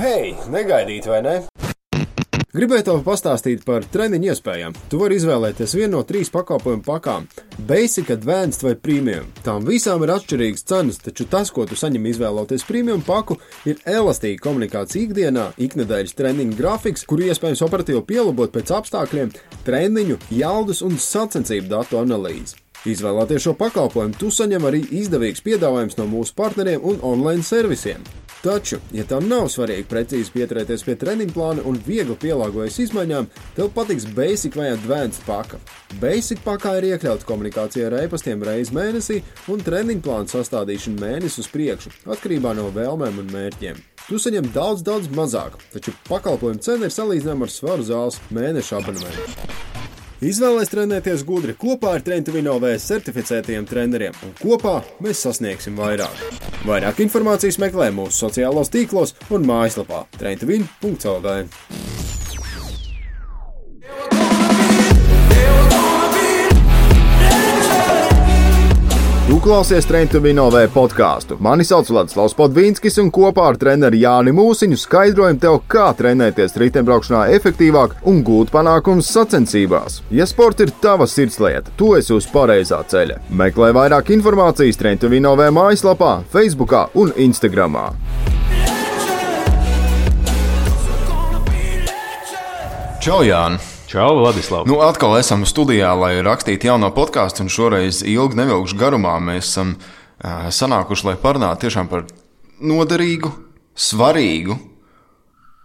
Hei, negaidīt, vai ne? Gribēju tev pastāstīt par treniņu iespējām. Tu vari izvēlēties vienu no trīs pakalpojumu pakām - Basic, Advanced vai Premium. Tām visām ir atšķirīgas cenas, taču tas, ko tu saņem izvēloties premium paku, ir elastīga komunikācija ikdienā, iknedēļas treniņu grafiks, kuru iespējams operatīvi pielabot pēc apstākļiem, treniņu, jaudas un sacensību datu analīzi. Izvēloties šo pakalpojumu, tu saņem arī izdevīgs piedāvājums no mūsu partneriem un online servisiem. Taču, ja tev nav svarīgi precīzi pieturēties pie treniņa plāna un viegli pielāgoties izmaiņām, tev patiks Basic vai Advanced paka. Basic pakā ir iekļauts komunikācija ar e-pastiem reizes mēnesī un treniņa plāna sastādīšana mēnesi uz priekšu, atkarībā no vēlmēm un mērķiem. Tu saņem daudz, daudz mazāk, taču pakalpojuma cena ir salīdzināma ar svaru zāles mēneša abonementu. Izvēlēties trenēties gudri kopā ar Trentvinovs certificētajiem treneriem, un kopā mēs sasniegsim vairāk. Vairāk informācijas meklē mūsu sociālos tīklos un mājaslapā Trentvin.cl. klausies Trentvinovē podkāstu. Mani sauc Vladislavs Podvīnskis, un kopā ar treneri Jāni Mūsiņu skaidrojam tev, kā trenēties riteņbraukšanā efektīvāk un gūt panākumus sacensībās. Ja sports ir tava sirdslieta, tu esi uz pareizā ceļa. Meklē vairāk informācijas Trentvinovē mājaslapā, Facebook un Instagram. Čau, Jāni! Čau, Vladislav! Nu, atkal esam studijā, lai rakstītu jauno podkāstu, un šoreiz ilgi nevilkšu garumā mēs esam sanākuši, lai parunātu tiešām par noderīgu, svarīgu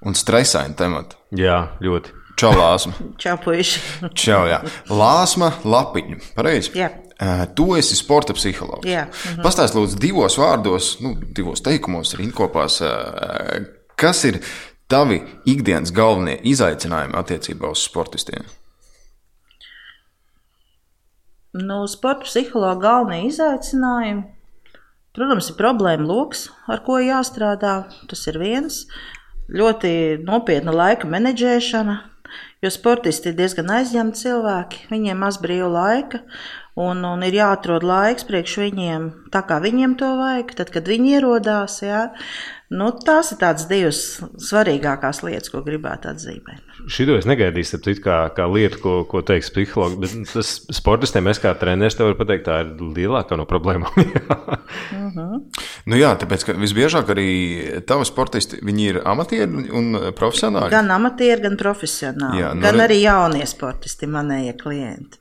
un stresainu tematu. Jā, ļoti. Čau, Lāsma! Čau, puiši! Čau, jā. Lāsma Lapiņa. Pareizi? Jā. Uh, tu esi sporta psihologs. Jā. Mhm. Pastāst, lūdzu, divos vārdos, nu, divos teikumos, rindkopās, uh, kas ir tavi ikdienas galvenie izaicinājumi attiecībā uz sportistiem? Nu, sporta psihologa galvenie izaicinājumi, protams, ir problēma lokus, ar ko jāstrādā. Tas ir viens. Ļoti nopietna laika menedžēšana, jo sportisti ir diezgan aizņemti cilvēki. Viņiem maz brīva laika, un, un ir jāatrod laiks priekš viņiem, tā kā viņiem to vajag. Tad, kad viņi ierodās, jā, Nu, tās ir tās divas svarīgākās lietas, ko gribētu atzīmēt. Šito es negaidīju, citu, kā, kā lietu, ko, ko teiks psihologs. Bet tas sportistiem, es kā treneris, te varu pateikt, tā ir lielākā no problēmām. mm -hmm. nu jā, tāpēc, ka visbiežāk arī tavi sportisti ir amatieri un profesionāli. Gan amatieri, gan profesionāli. Jā, nu, gan arī jaunie sportisti, manējie klienti.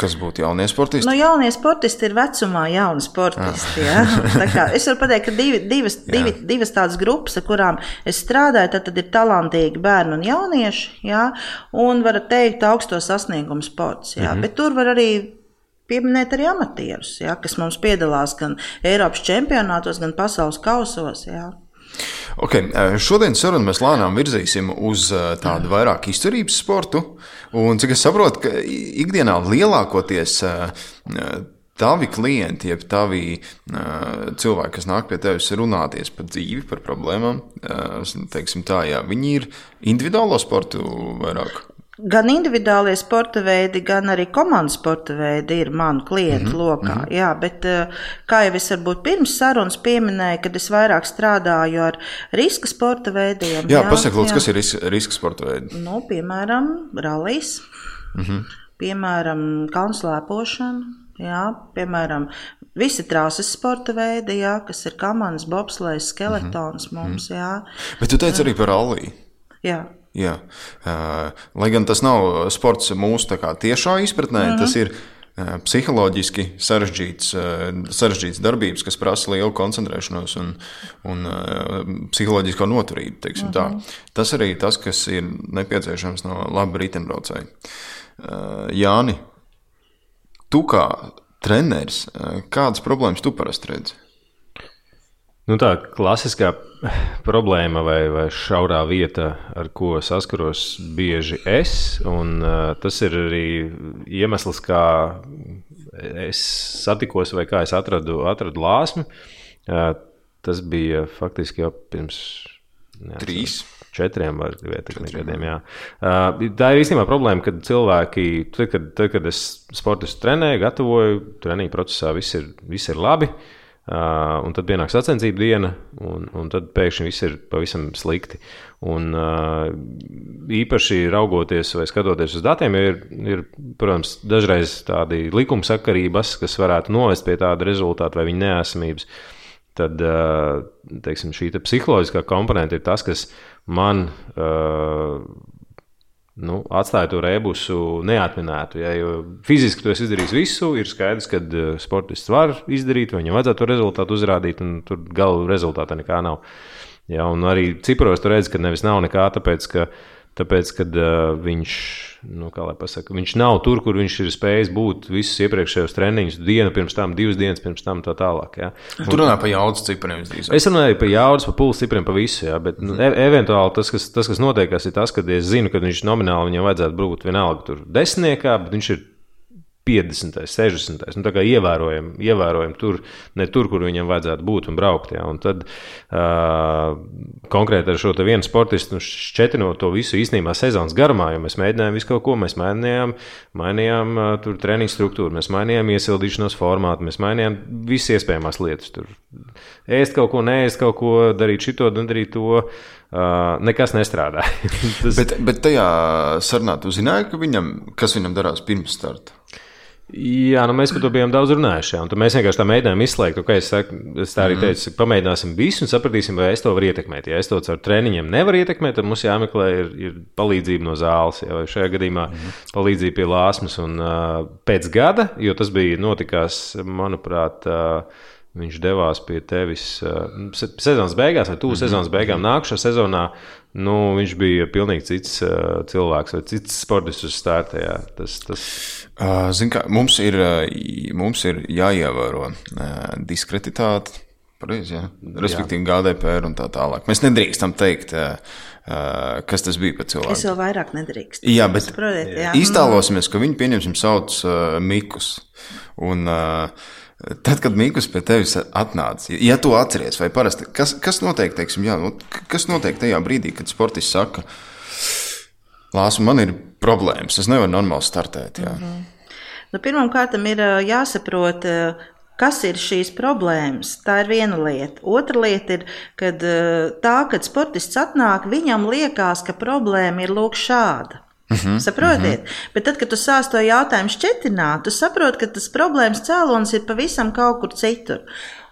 Kas būtu jaunie sportisti? Nu, jaunie sportisti ir vecumā jauni sportisti. Ja? es varu pateikt, ka divi, divas, divi, divas tādas grupas, ar kurām es strādāju, tad, tad ir talantīgi bērni un jaunieši, ja? un var teikt, augsto sasniegumu sports. Ja? Mm -hmm. Bet tur var arī pieminēt arī amatierus, ja? kas mums piedalās gan Eiropas čempionātos, gan pasaules kausos. Ja? Okay, eh, šodien sarunu mēs lēnām virzīsim uz eh, tādu vairāk izturības sportu. Un, cik es saprotu, ka ikdienā lielākoties eh, tavi klienti, jeb tavi cilvēki, kas nāk pie tevis runāties par dzīvi, par problēmām, teiksim tā, jā, viņi ir individuālo sportu vairāk. Gan individuālie sporta veidi, gan arī komandas sporta veidi ir manu klientu mm -hmm. lokā. Mm -hmm. Jā, bet eh, kā jau es varbūt pirms sarunas pieminēju, kad es vairāk strādāju ar riska sporta veidiem. Jā, jā pasakiet, lūdzu, kas ir riska, riska sporta veidi? Nu, piemēram, rallies, mm -hmm. piemēram, kalnslēpošana, jā, piemēram, Visi trāsas sporta veidi, jā, kas ir kamanas, bobslēgs, skeletons mm -hmm. mums. Jā. Bet tu teici arī par ralliju. Jā. Jā. Lai gan tas nav sports mūsu tiešā izpratnē, -hmm. tas ir psiholoģiski sarežģīts, sarežģīts darbības, kas prasa lielu koncentrēšanos un, un psiholoģisko noturību. -hmm. Tā. Tas arī tas, kas ir nepieciešams no laba riteņbraucēja. Jāni, tu kā treneris, kādas problēmas tu parasti redzi? Nu, tā klasiskā problēma vai, vai šaurā vieta, ar ko saskaros bieži es, un uh, tas ir arī iemesls, kā es satikos vai kā es atradu, atradu lāsmu. Uh, tas bija faktiski jau pirms jā, trīs. Četriem vai gadiem. Jā. Uh, tā ir īstenībā problēma, kad cilvēki, tad, kad, tad, kad es sportistu trenēju, gatavoju, treniņu procesā viss ir, viss ir labi. Uh, Uh, un tad pienāk sacensību diena, un, un tad pēkšņi viss ir pavisam slikti. Un, uh, īpaši raugoties vai skatoties uz datiem, ir, ir protams, dažreiz tādi likumsakarības, kas varētu novest pie tāda rezultāta vai viņa neesamības. Tad uh, teiksim, šī te psiholoģiskā komponente ir tas, kas man uh, nu, atstāja to rebusu neatminētu. Ja, fiziski esi izdarījis visu, ir skaidrs, ka uh, sportists var izdarīt, viņam vajadzētu to rezultātu uzrādīt, un tur gala rezultātā nekā nav. Ja, un arī ciparos tu redz, ka nevis nav nekā, tāpēc ka Tāpēc, kad uh, viņš, nu, pasaka, viņš nav tur, kur viņš ir spējis būt visus iepriekšējos treniņus, dienu pirms tam, divas dienas pirms tam, tā tālāk. Ja. Un, Tur runā par jaudas cipriem. Es runāju par jaudas, par pulsu cipriem, par visu. Ja, bet, nu, e eventuāli tas, kas, tas, kas notiekās, ir tas, ka es zinu, ka viņš nomināli viņam vajadzētu būt vienalga tur desmitniekā, bet viņš ir 50, 60. Nu, tā kā ievērojam, ievērojam tur, ne tur, kur viņam vajadzētu būt un braukt. Jā. Un tad uh, konkrēti ar šo vienu sportistu nu, šķetinot to visu īstenībā sezonas garumā, jo mēs mēģinājām visu kaut ko, mēs mainījām, mainījām uh, tur treniņu struktūru, mēs mainījām iesildīšanos formātu, mēs mainījām visas iespējamās lietas. Tur ēst kaut ko, neēst kaut ko, darīt šito, darīt to. Uh, nekas nestrādāja. Tas... bet, bet tajā sarunā tu zināji, ka viņam, kas viņam darās pirms starta? Jā, nu mēs par to bijām daudz runājuši. Jā, mēs vienkārši tā mēģinājām izslēgt, ka, es, saku, es tā arī mhm. teicu, pamēģināsim visu un sapratīsim, vai es to varu ietekmēt. Ja es to caur treniņiem nevaru ietekmēt, tad mums jāmeklē ir, ir palīdzība no zāles, ja, vai šajā gadījumā mm. palīdzība pie lāsmas. Un, uh, pēc gada, jo tas bija notikās, manuprāt, uh, Viņš devās pie tevis uh, sezonas beigās, vai tuvu -hmm. sezonas beigām. Nākamā sezonā nu, viņš bija pilnīgi cits uh, cilvēks vai cits sportists uz starta. Jā. Tas, tas... Uh, Zin, kā, mums, ir, mums ir jāievēro uh, diskreditāte. Pareizi, jā. Respektīvi, jā. GDPR un tā tālāk. Mēs nedrīkstam teikt, uh, uh, kas tas bija par cilvēku. Es vēl vairāk nedrīkstu. Jā, bet Saprotiet, jā. iztēlosimies, ka viņi pieņemsim sauc uh, Mikus. Un, uh, Tad, kad Mikls pie tevis atnāca, ja tu atceries, vai parasti, kas, kas notiek, teiksim, jā, nu, kas notiek tajā brīdī, kad sportists saka, Lāsu, man ir problēmas, es nevaru normāli startēt. Jā. Mm -hmm. nu, Pirmkārt, ir jāsaprot, kas ir šīs problēmas. Tā ir viena lieta. Otra lieta ir, kad tā, kad sportists atnāk, viņam liekas, ka problēma ir lūk šāda. Mm -hmm, Saprotiet? Mm -hmm. Bet tad, kad tu sāc to jautājumu šķetināt, tu saproti, ka tas problēmas cēlonis ir pavisam kaut kur citur.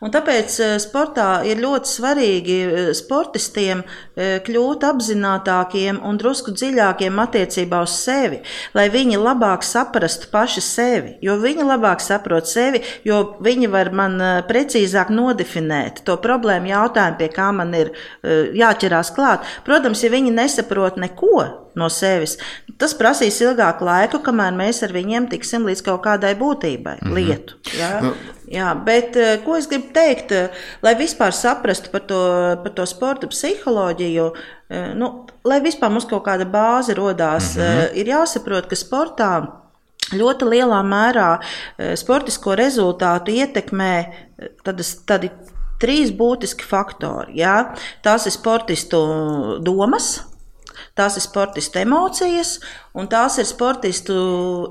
Un tāpēc eh, sportā ir ļoti svarīgi eh, sportistiem eh, kļūt apzinātākiem un drusku dziļākiem attiecībā uz sevi, lai viņi labāk saprastu paši sevi. Jo viņi labāk saprot sevi, jo viņi var man precīzāk nodefinēt to problēmu jautājumu, pie kā man ir jāķerās klāt. Protams, ja viņi nesaprot neko no sevis. Tas prasīs ilgāku laiku, kamēr mēs ar viņiem tiksim līdz kaut kādai būtībai, mm -hmm. lietu. Ja? Nu, Jā, bet eh, ko es gribu teikt, eh, lai vispār saprastu par to, par to sporta psiholoģiju, eh, nu, lai vispār mums kaut kāda bāze rodās, mm -hmm. ir jāsaprot, ka sportā ļoti lielā mērā sportisko rezultātu ietekmē tādas, tādi trīs būtiski faktori. Jā. Tās ir sportistu domas, tās ir sportistu emocijas Un tās ir sportistu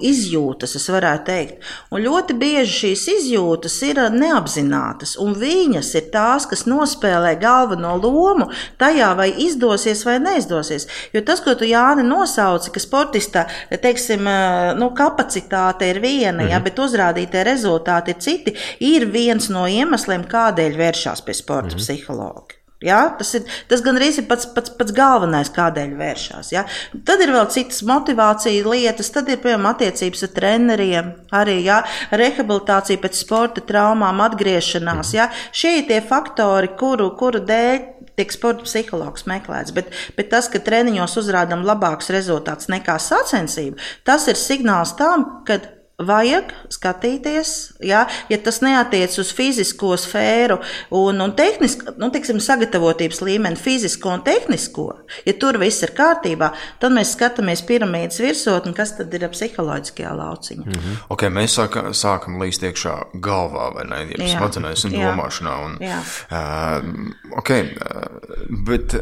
izjūtas, es varētu teikt. Un ļoti bieži šīs izjūtas ir neapzinātas, un viņas ir tās, kas nospēlē galveno lomu tajā, vai izdosies vai neizdosies. Jo tas, ko tu Jāni nosauci, ka sportista teiksim, nu, kapacitāte ir viena, mhm. ja, bet uzrādītie rezultāti ir citi, ir viens no iemesliem, kādēļ vēršās pie sporta mhm. psihologa. Ja? Tas, ir, tas gan arī ir pats, pats, pats galvenais, kādēļ vēršās. Ja? Tad ir vēl citas motivācijas lietas, tad ir piemēram attiecības ar treneriem, arī ja? rehabilitācija pēc sporta traumām, atgriešanās. Ja? Šie ir tie faktori, kuru, kuru dēļ tiek sporta psihologs meklēts. Bet, bet tas, ka treniņos uzrādām labākus rezultātus nekā sacensību, tas ir signāls tam, ka Vajag skatīties, ja, ja tas neatiec uz fizisko sfēru un, un tehnisko, nu, tiksim, sagatavotības līmeni, fizisko un tehnisko. Ja tur viss ir kārtībā, tad mēs skatāmies piramīdas virsotni, kas tad ir psiholoģiskajā lauciņā. Mm -hmm. okay, mēs sākam, sākam līst iekšā galvā vai ne, ja smadzenēs un domāšanā. Un, Jā. uh, okay, uh, bet,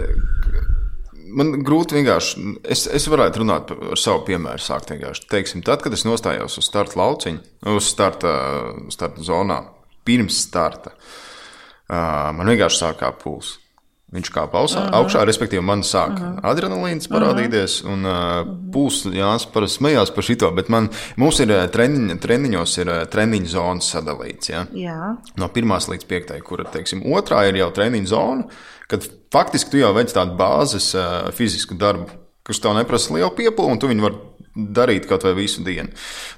man grūti vienkārši. Es, es varētu runāt par savu piemēru. Sākt vienkārši. Teiksim, tad, kad es nostājos uz starta lauciņa, uz starta, starta zonā, pirms starta. man vienkārši sāk kāpt pulss. Viņš kāpa augšā, uh -huh. augšā, respektīvi, man sāk -huh. adrenalīns parādīties, -huh. un uh, pūlis parasti smējās par šito, bet man, mums ir treniņ, treniņos ir treniņu zonas sadalīts. Ja? Jā. No pirmās līdz piektai, kur, teiksim, otrā ir jau treniņu zona, kad faktiski tu jau veic tādu bāzes uh, fizisku darbu, kas tev neprasa lielu piepūli, un tu viņu vari darīt kaut vai visu dienu.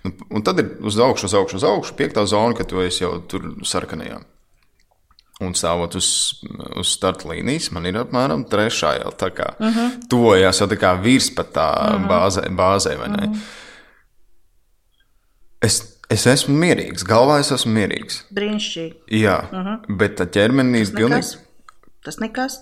Un, un tad ir uz augšu, uz augšu, uz augšu, piektā zona, kad tu esi jau tur sarkanajā. Un stāvot uz, uz starta līnijas, man ir apmēram trešā jau tā kā uh -huh. tuvojās jau tā kā virs pat tā uh -huh. bāzē, bāzē vai ne? Uh -huh. Es, es esmu mierīgs, galvā es esmu mierīgs. Brīnišķīgi. Jā, uh -huh. bet tā ķermenī ir pilnīgi. Tas nekas.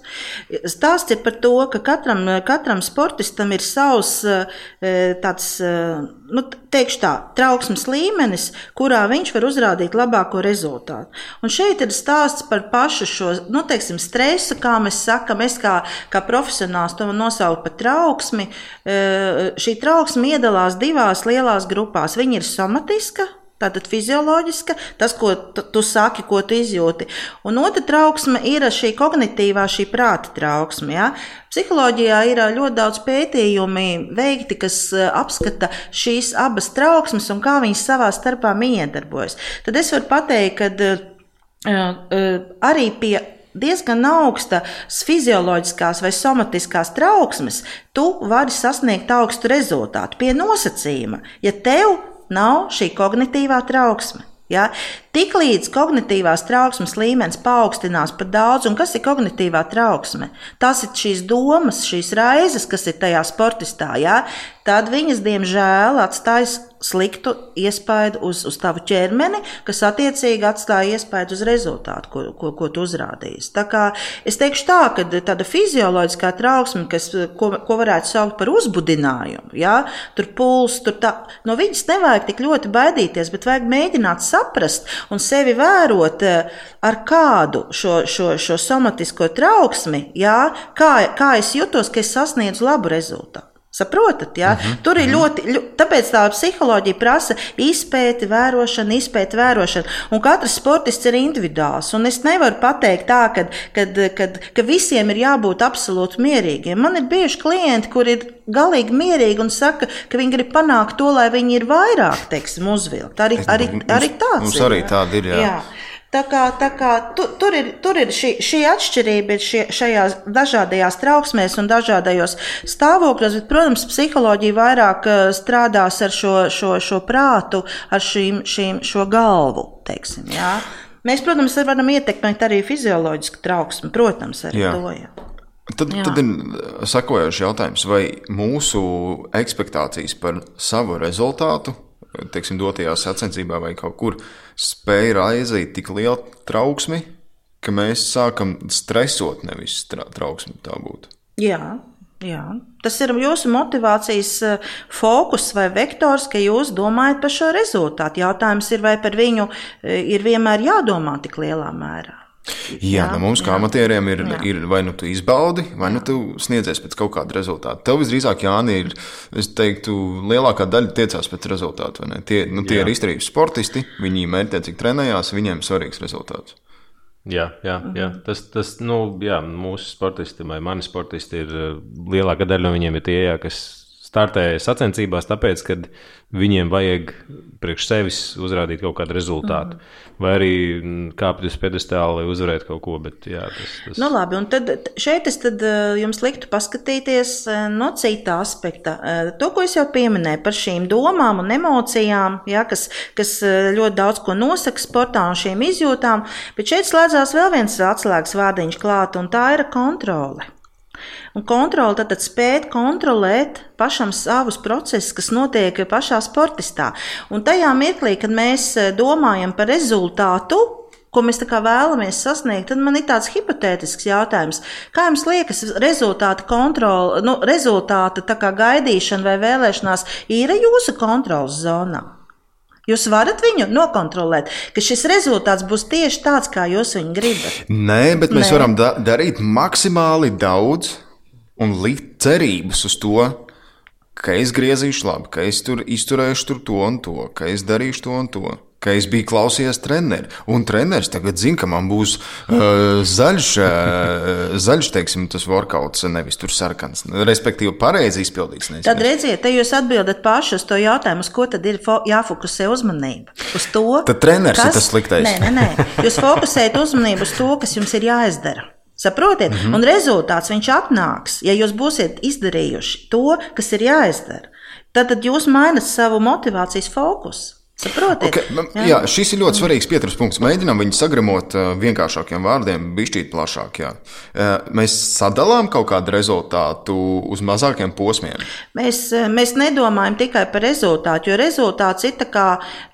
Stāsts ir par to, ka katram, katram sportistam ir savs eh, tāds, eh, nu, teikšu tā, trauksmes līmenis, kurā viņš var uzrādīt labāko rezultātu. Un šeit ir stāsts par pašu šo, nu, teiksim, stresu, kā mēs sakam, es kā, kā profesionāls to nosaucu par trauksmi. Eh, šī trauksme iedalās divās lielās grupās. Viņa ir somatiska, Tātad fizioloģiska, tas, ko tu saki, ko tu izjūti. Un otra trauksme ir šī kognitīvā, šī prāta trauksme. Ja? Psiholoģijā ir ļoti daudz pētījumi veikti, kas apskata šīs abas trauksmes un kā viņas savā starpā miedarbojas. Tad es varu pateikt, ka arī pie diezgan augstas fizioloģiskās vai somatiskās trauksmes, tu vari sasniegt augstu rezultātu pie nosacījuma, ja tev nav šī kognitīvā trauksme. Ja? Tiklīdz kognitīvās trauksmes līmenis paaugstinās par daudz, un kas ir kognitīvā trauksme? Tas ir šīs domas, šīs raizes, kas ir tajā sportistā, ja? tad viņas, diemžēl, atstājas sliktu iespaidu uz, uz tavu ķermeni, kas attiecīgi atstāja iespaidu uz rezultātu, ko, ko, ko tu uzrādīsi. Tā kā es teikšu tā, ka tāda fizioloģiskā trauksme, kas, ko, ko varētu saukt par uzbudinājumu, ja? tur puls, tur tā, no viņas nevajag tik ļoti baidīties, bet vajag mēģināt saprast un sevi vērot ar kādu šo, šo, šo somatisko trauksmi, ja? kā, kā es jutos, ka es sasniedzu labu rezultātu. Saprotat, ja? uh mhm, -huh, tur ir mhm. ļoti, ļoti, tāpēc tā psiholoģija prasa izpēti, vērošanu, izpēti, vērošanu. Un katrs sportists ir individuāls. Un es nevaru pateikt tā, ka, kad, kad, ka visiem ir jābūt absolūti mierīgiem. Man ir bijuši klienti, kur ir galīgi mierīgi un saka, ka viņi grib panākt to, lai viņi ir vairāk, teiksim, uzvilkt. Arī, arī, arī tāds mums ir. Mums arī tāda ir. Jā. Jā. Tā kā, tā kā, tu, tur ir, tur ir šī, šī atšķirība šie, šajās dažādajās trauksmēs un dažādajos stāvokļos, bet, protams, psiholoģija vairāk eh, strādās ar šo, šo, šo prātu, ar šīm, šīm, šo galvu. Teiksim, jā. Mēs, protams, varam ietekmēt arī fizioloģisku trauksmi, protams, arī jā. to. Jā. Tad, Jā. tad ir sakojošs jautājums, vai mūsu expectācijas par savu rezultātu teiksim, dotajā sacensībā vai kaut kur spēja raizīt tik lielu trauksmi, ka mēs sākam stresot, nevis tra trauksmi tā būtu. Jā. Jā. Tas ir jūsu motivācijas eh, fokus vai vektors, ka jūs domājat par šo rezultātu. Jautājums ir, vai par viņu eh, ir vienmēr jādomā tik lielā mērā. Jā, jā nu mums kā amatieriem ir, jā. ir vai nu tu izbaudi, vai nu tu sniedzies pēc kaut kāda rezultāta. Tev visdrīzāk, Jāni, ir, es teiktu, lielākā daļa tiecās pēc rezultātu. Tie, nu, tie jā. ir izturīgi sportisti, viņi mērķiecīgi trenējās, viņiem svarīgs rezultāts. Jā, jā, jā. Mhm. tas, tas nu, jā, mūsu sportisti vai mani sportisti ir lielākā daļa no viņiem ir tie, jā, kas startē sacensībās, tāpēc, ka viņiem vajag priekš sevis uzrādīt kaut kādu rezultātu. Mm. Vai arī kāpt uz pedestāla, lai uzvarētu kaut ko. Bet, jā, tas, tas... Nu, labi, un tad šeit es tad eh, jums liktu paskatīties eh, no cita aspekta. Eh, to, ko es jau pieminēju par šīm domām un emocijām, jā, kas, kas ļoti daudz ko nosaka sportā un šīm izjūtām, bet šeit slēdzās vēl viens atslēgas vārdiņš klāt, un tā ir kontrole. Un kontrole tad, spēt kontrolēt pašam savus procesus, kas notiek pašā sportistā. Un tajā mirklī, kad mēs e, domājam par rezultātu, ko mēs vēlamies sasniegt, tad man ir tāds hipotētisks jautājums. Kā jums liekas, rezultāta kontrole, nu, rezultāta gaidīšana vai vēlēšanās ir jūsu kontrolas zonā? Jūs varat viņu nokontrolēt, ka šis rezultāts būs tieši tāds, kā jūs viņu gribat. Nē, bet mēs Nē. varam da darīt maksimāli daudz un likt cerības uz to, ka es griezīšu labi, ka es tur izturēšu tur to un to, ka es darīšu to un to. Ka es biju klausījies treneri. Un treneris tagad zina, ka man būs uh, zaļš, uh, zaļš teiksim, tas workouts, nevis tur sarkans. Respektīvi, pareizi izpildīts. Neizmēs. Tad redziet, te jūs atbildat paši uz to jautājumu, uz ko tad ir jāfokusē uzmanība. Uz to, tad treneris kas... ir tas sliktais. Nē, nē, nē. Jūs fokusējat uzmanību uz to, kas jums ir jāizdara. Saprotiet, mm -hmm. un rezultāts viņš atnāks, ja jūs būsiet izdarījuši to, kas ir jāizdara. Tad, tad jūs mainat savu motivācijas fokusu. Saprotiet? Okay, jā. jā, šis ir ļoti svarīgs pieturas punkts. Mēģinām viņu sagramot vienkāršākiem vārdiem, bišķīt plašāk. Jā. Mēs sadalām kaut kādu rezultātu uz mazākiem posmiem. Mēs, mēs nedomājam tikai par rezultātu, jo rezultāts ir, kā,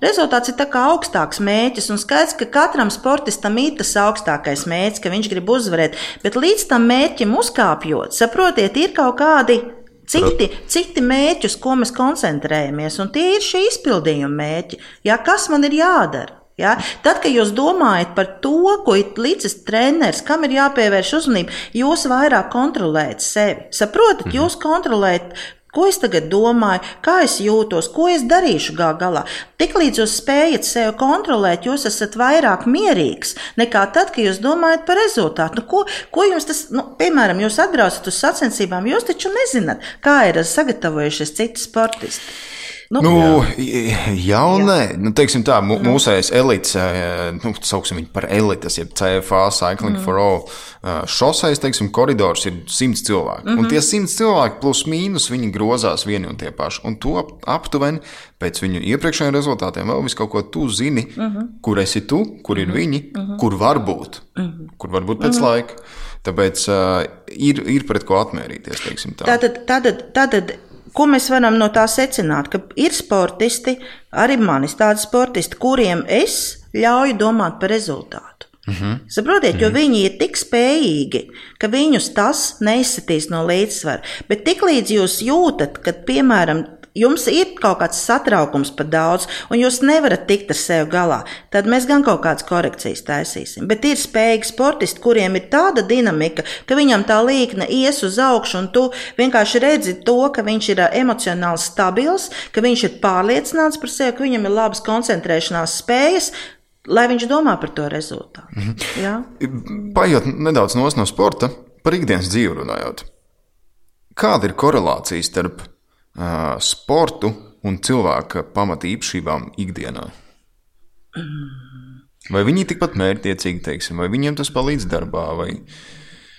rezultāts ir kā augstāks mērķis. Un skaidrs, ka katram sportistam ir tas augstākais mērķis, ka viņš grib uzvarēt. Bet līdz tam mērķim uzkāpjot, saprotiet, ir kaut kādi Citi, citi mērķi, uz ko mēs koncentrējamies, un tie ir šie izpildījuma mērķi. Jā, kas man ir jādara? Ja? Tad, kad jūs domājat par to, ko ir līdzis treneris, kam ir jāpievērš uzmanība, jūs vairāk kontrolējat sevi. Saprotat, mhm. jūs kontrolējat Ko es tagad domāju, kā es jūtos, ko es darīšu gā galā. Tiklīdz jūs spējat sevi kontrolēt, jūs esat vairāk mierīgs nekā tad, kad jūs domājat par rezultātu. Nu, ko, ko jums tas, nu, piemēram, jūs atbraucat uz sacensībām, jūs taču nezināt, kā ir sagatavojušies citi sportisti. Nu, nu, jā, un nē, nu, teiksim tā, mūsējais elites, nu, sauksim viņu par elites, jeb CFA, Cycling mm. for All, šoseis, teiksim, koridors ir simts cilvēki. Mm -hmm. Un tie simts cilvēki plus mīnus, viņi grozās vieni un tie paši. Un to aptuveni pēc viņu iepriekšējiem rezultātiem vēl visu kaut ko tu zini, mm -hmm. kur esi tu, kur ir mm -hmm. viņi, mm -hmm. kur var būt, mm -hmm. kur var būt pēc mm -hmm. laika. Tāpēc uh, ir, ir pret ko atmērīties. Tā. Tātad, tātad, tātad Ko mēs varam no tā secināt? Ka ir sportisti, arī manis tādi sportisti, kuriem es ļauju domāt par rezultātu. Mm -hmm. Saprotiet, jo mm -hmm. viņi ir tik spējīgi, ka viņus tas neizsitīs no līdzsvara. Bet tiklīdz jūs jūtat, ka, piemēram, jums ir kaut kāds satraukums par daudz, un jūs nevarat tikt ar sevi galā, tad mēs gan kaut kādas korekcijas taisīsim. Bet ir spējīgi sportisti, kuriem ir tāda dinamika, ka viņam tā līkne ies uz augšu, un tu vienkārši redzi to, ka viņš ir emocionāli stabils, ka viņš ir pārliecināts par sevi, ka viņam ir labas koncentrēšanās spējas. Lai viņš domā par to rezultātu. Mm -hmm. Paiet nedaudz no sporta, par ikdienas dzīvi runājot. Kāda ir korelācija starp sportu un cilvēka pamatīpašībām ikdienā? Vai viņi ir tikpat mērķtiecīgi, teiksim, vai viņiem tas palīdz darbā? Vai...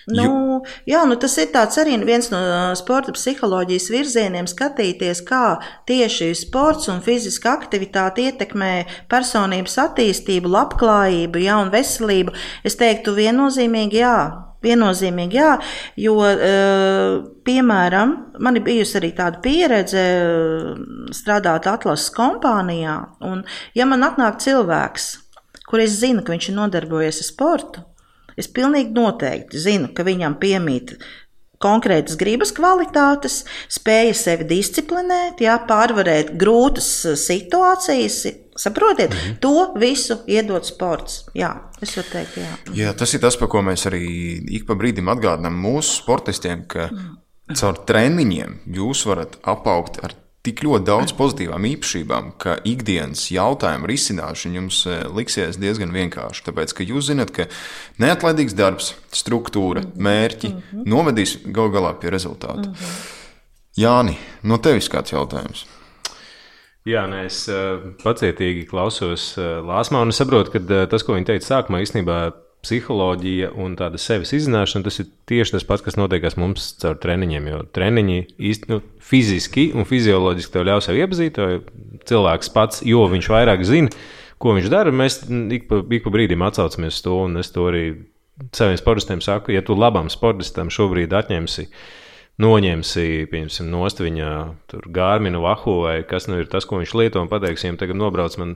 Nu, jā, nu tas ir arī viens no sporta psiholoģijas virzieniem, skatīties, kā tieši sports un fiziska aktivitāte ietekmē personības attīstību, labklājību, ja, un veselību. Es teiktu, viennozīmīgi jā. Viennozīmīgi, jā, jo, eh, piemēram, man ir bijusi arī tāda pieredze eh, strādāt atlases kompānijā, un, ja man atnāk cilvēks, kur es zinu, ka viņš ir nodarbojies ar sportu, es pilnīgi noteikti zinu, ka viņam piemīt konkrētas gribas kvalitātes, spēja sevi disciplinēt, jā, pārvarēt grūtas eh, situācijas. Saprotiet, mm -hmm. to visu iedod sports. Jā, es varu teikt, jā. jā. Tas ir tas, par ko mēs arī ik pa brīdim atgādinām mūsu sportistiem, ka mm. caur treniņiem jūs varat apaugt ar tik ļoti daudz pozitīvām īpašībām, ka ikdienas jautājumu risināšana jums eh, liksies diezgan vienkārši. Tāpēc, ka jūs zināt, ka neatlaidīgs darbs, struktūra, mhm. mērķi mm -hmm. novedīs gal galā pie rezultātu. Mm -hmm. Jāni, no tevis kāds jautājums? Jā, nē, es uh, pacietīgi klausos uh, Lāsmā un saprotu, ka uh, tas, ko viņa teica sākumā, īstenībā psiholoģija un tāda sevis izzināšana, tas ir tieši tas pats, kas notiekās mums caur treniņiem. Jo treniņi īsti nu, fiziski un fizioloģiski tev ļaus sev iepazīt, jo cilvēks pats, jo viņš vairāk zina, ko viņš dara, mēs ik pa, ik pa brīdim atsaucamies to, un es to arī saviem sportistiem saku, ja tu labam sportistam šobrīd atņemsi noņemsi, pieņemsim, nost viņa gārminu vahu vai kas nu ir tas, ko viņš lieto, un pateiks, viņam tagad nobrauc man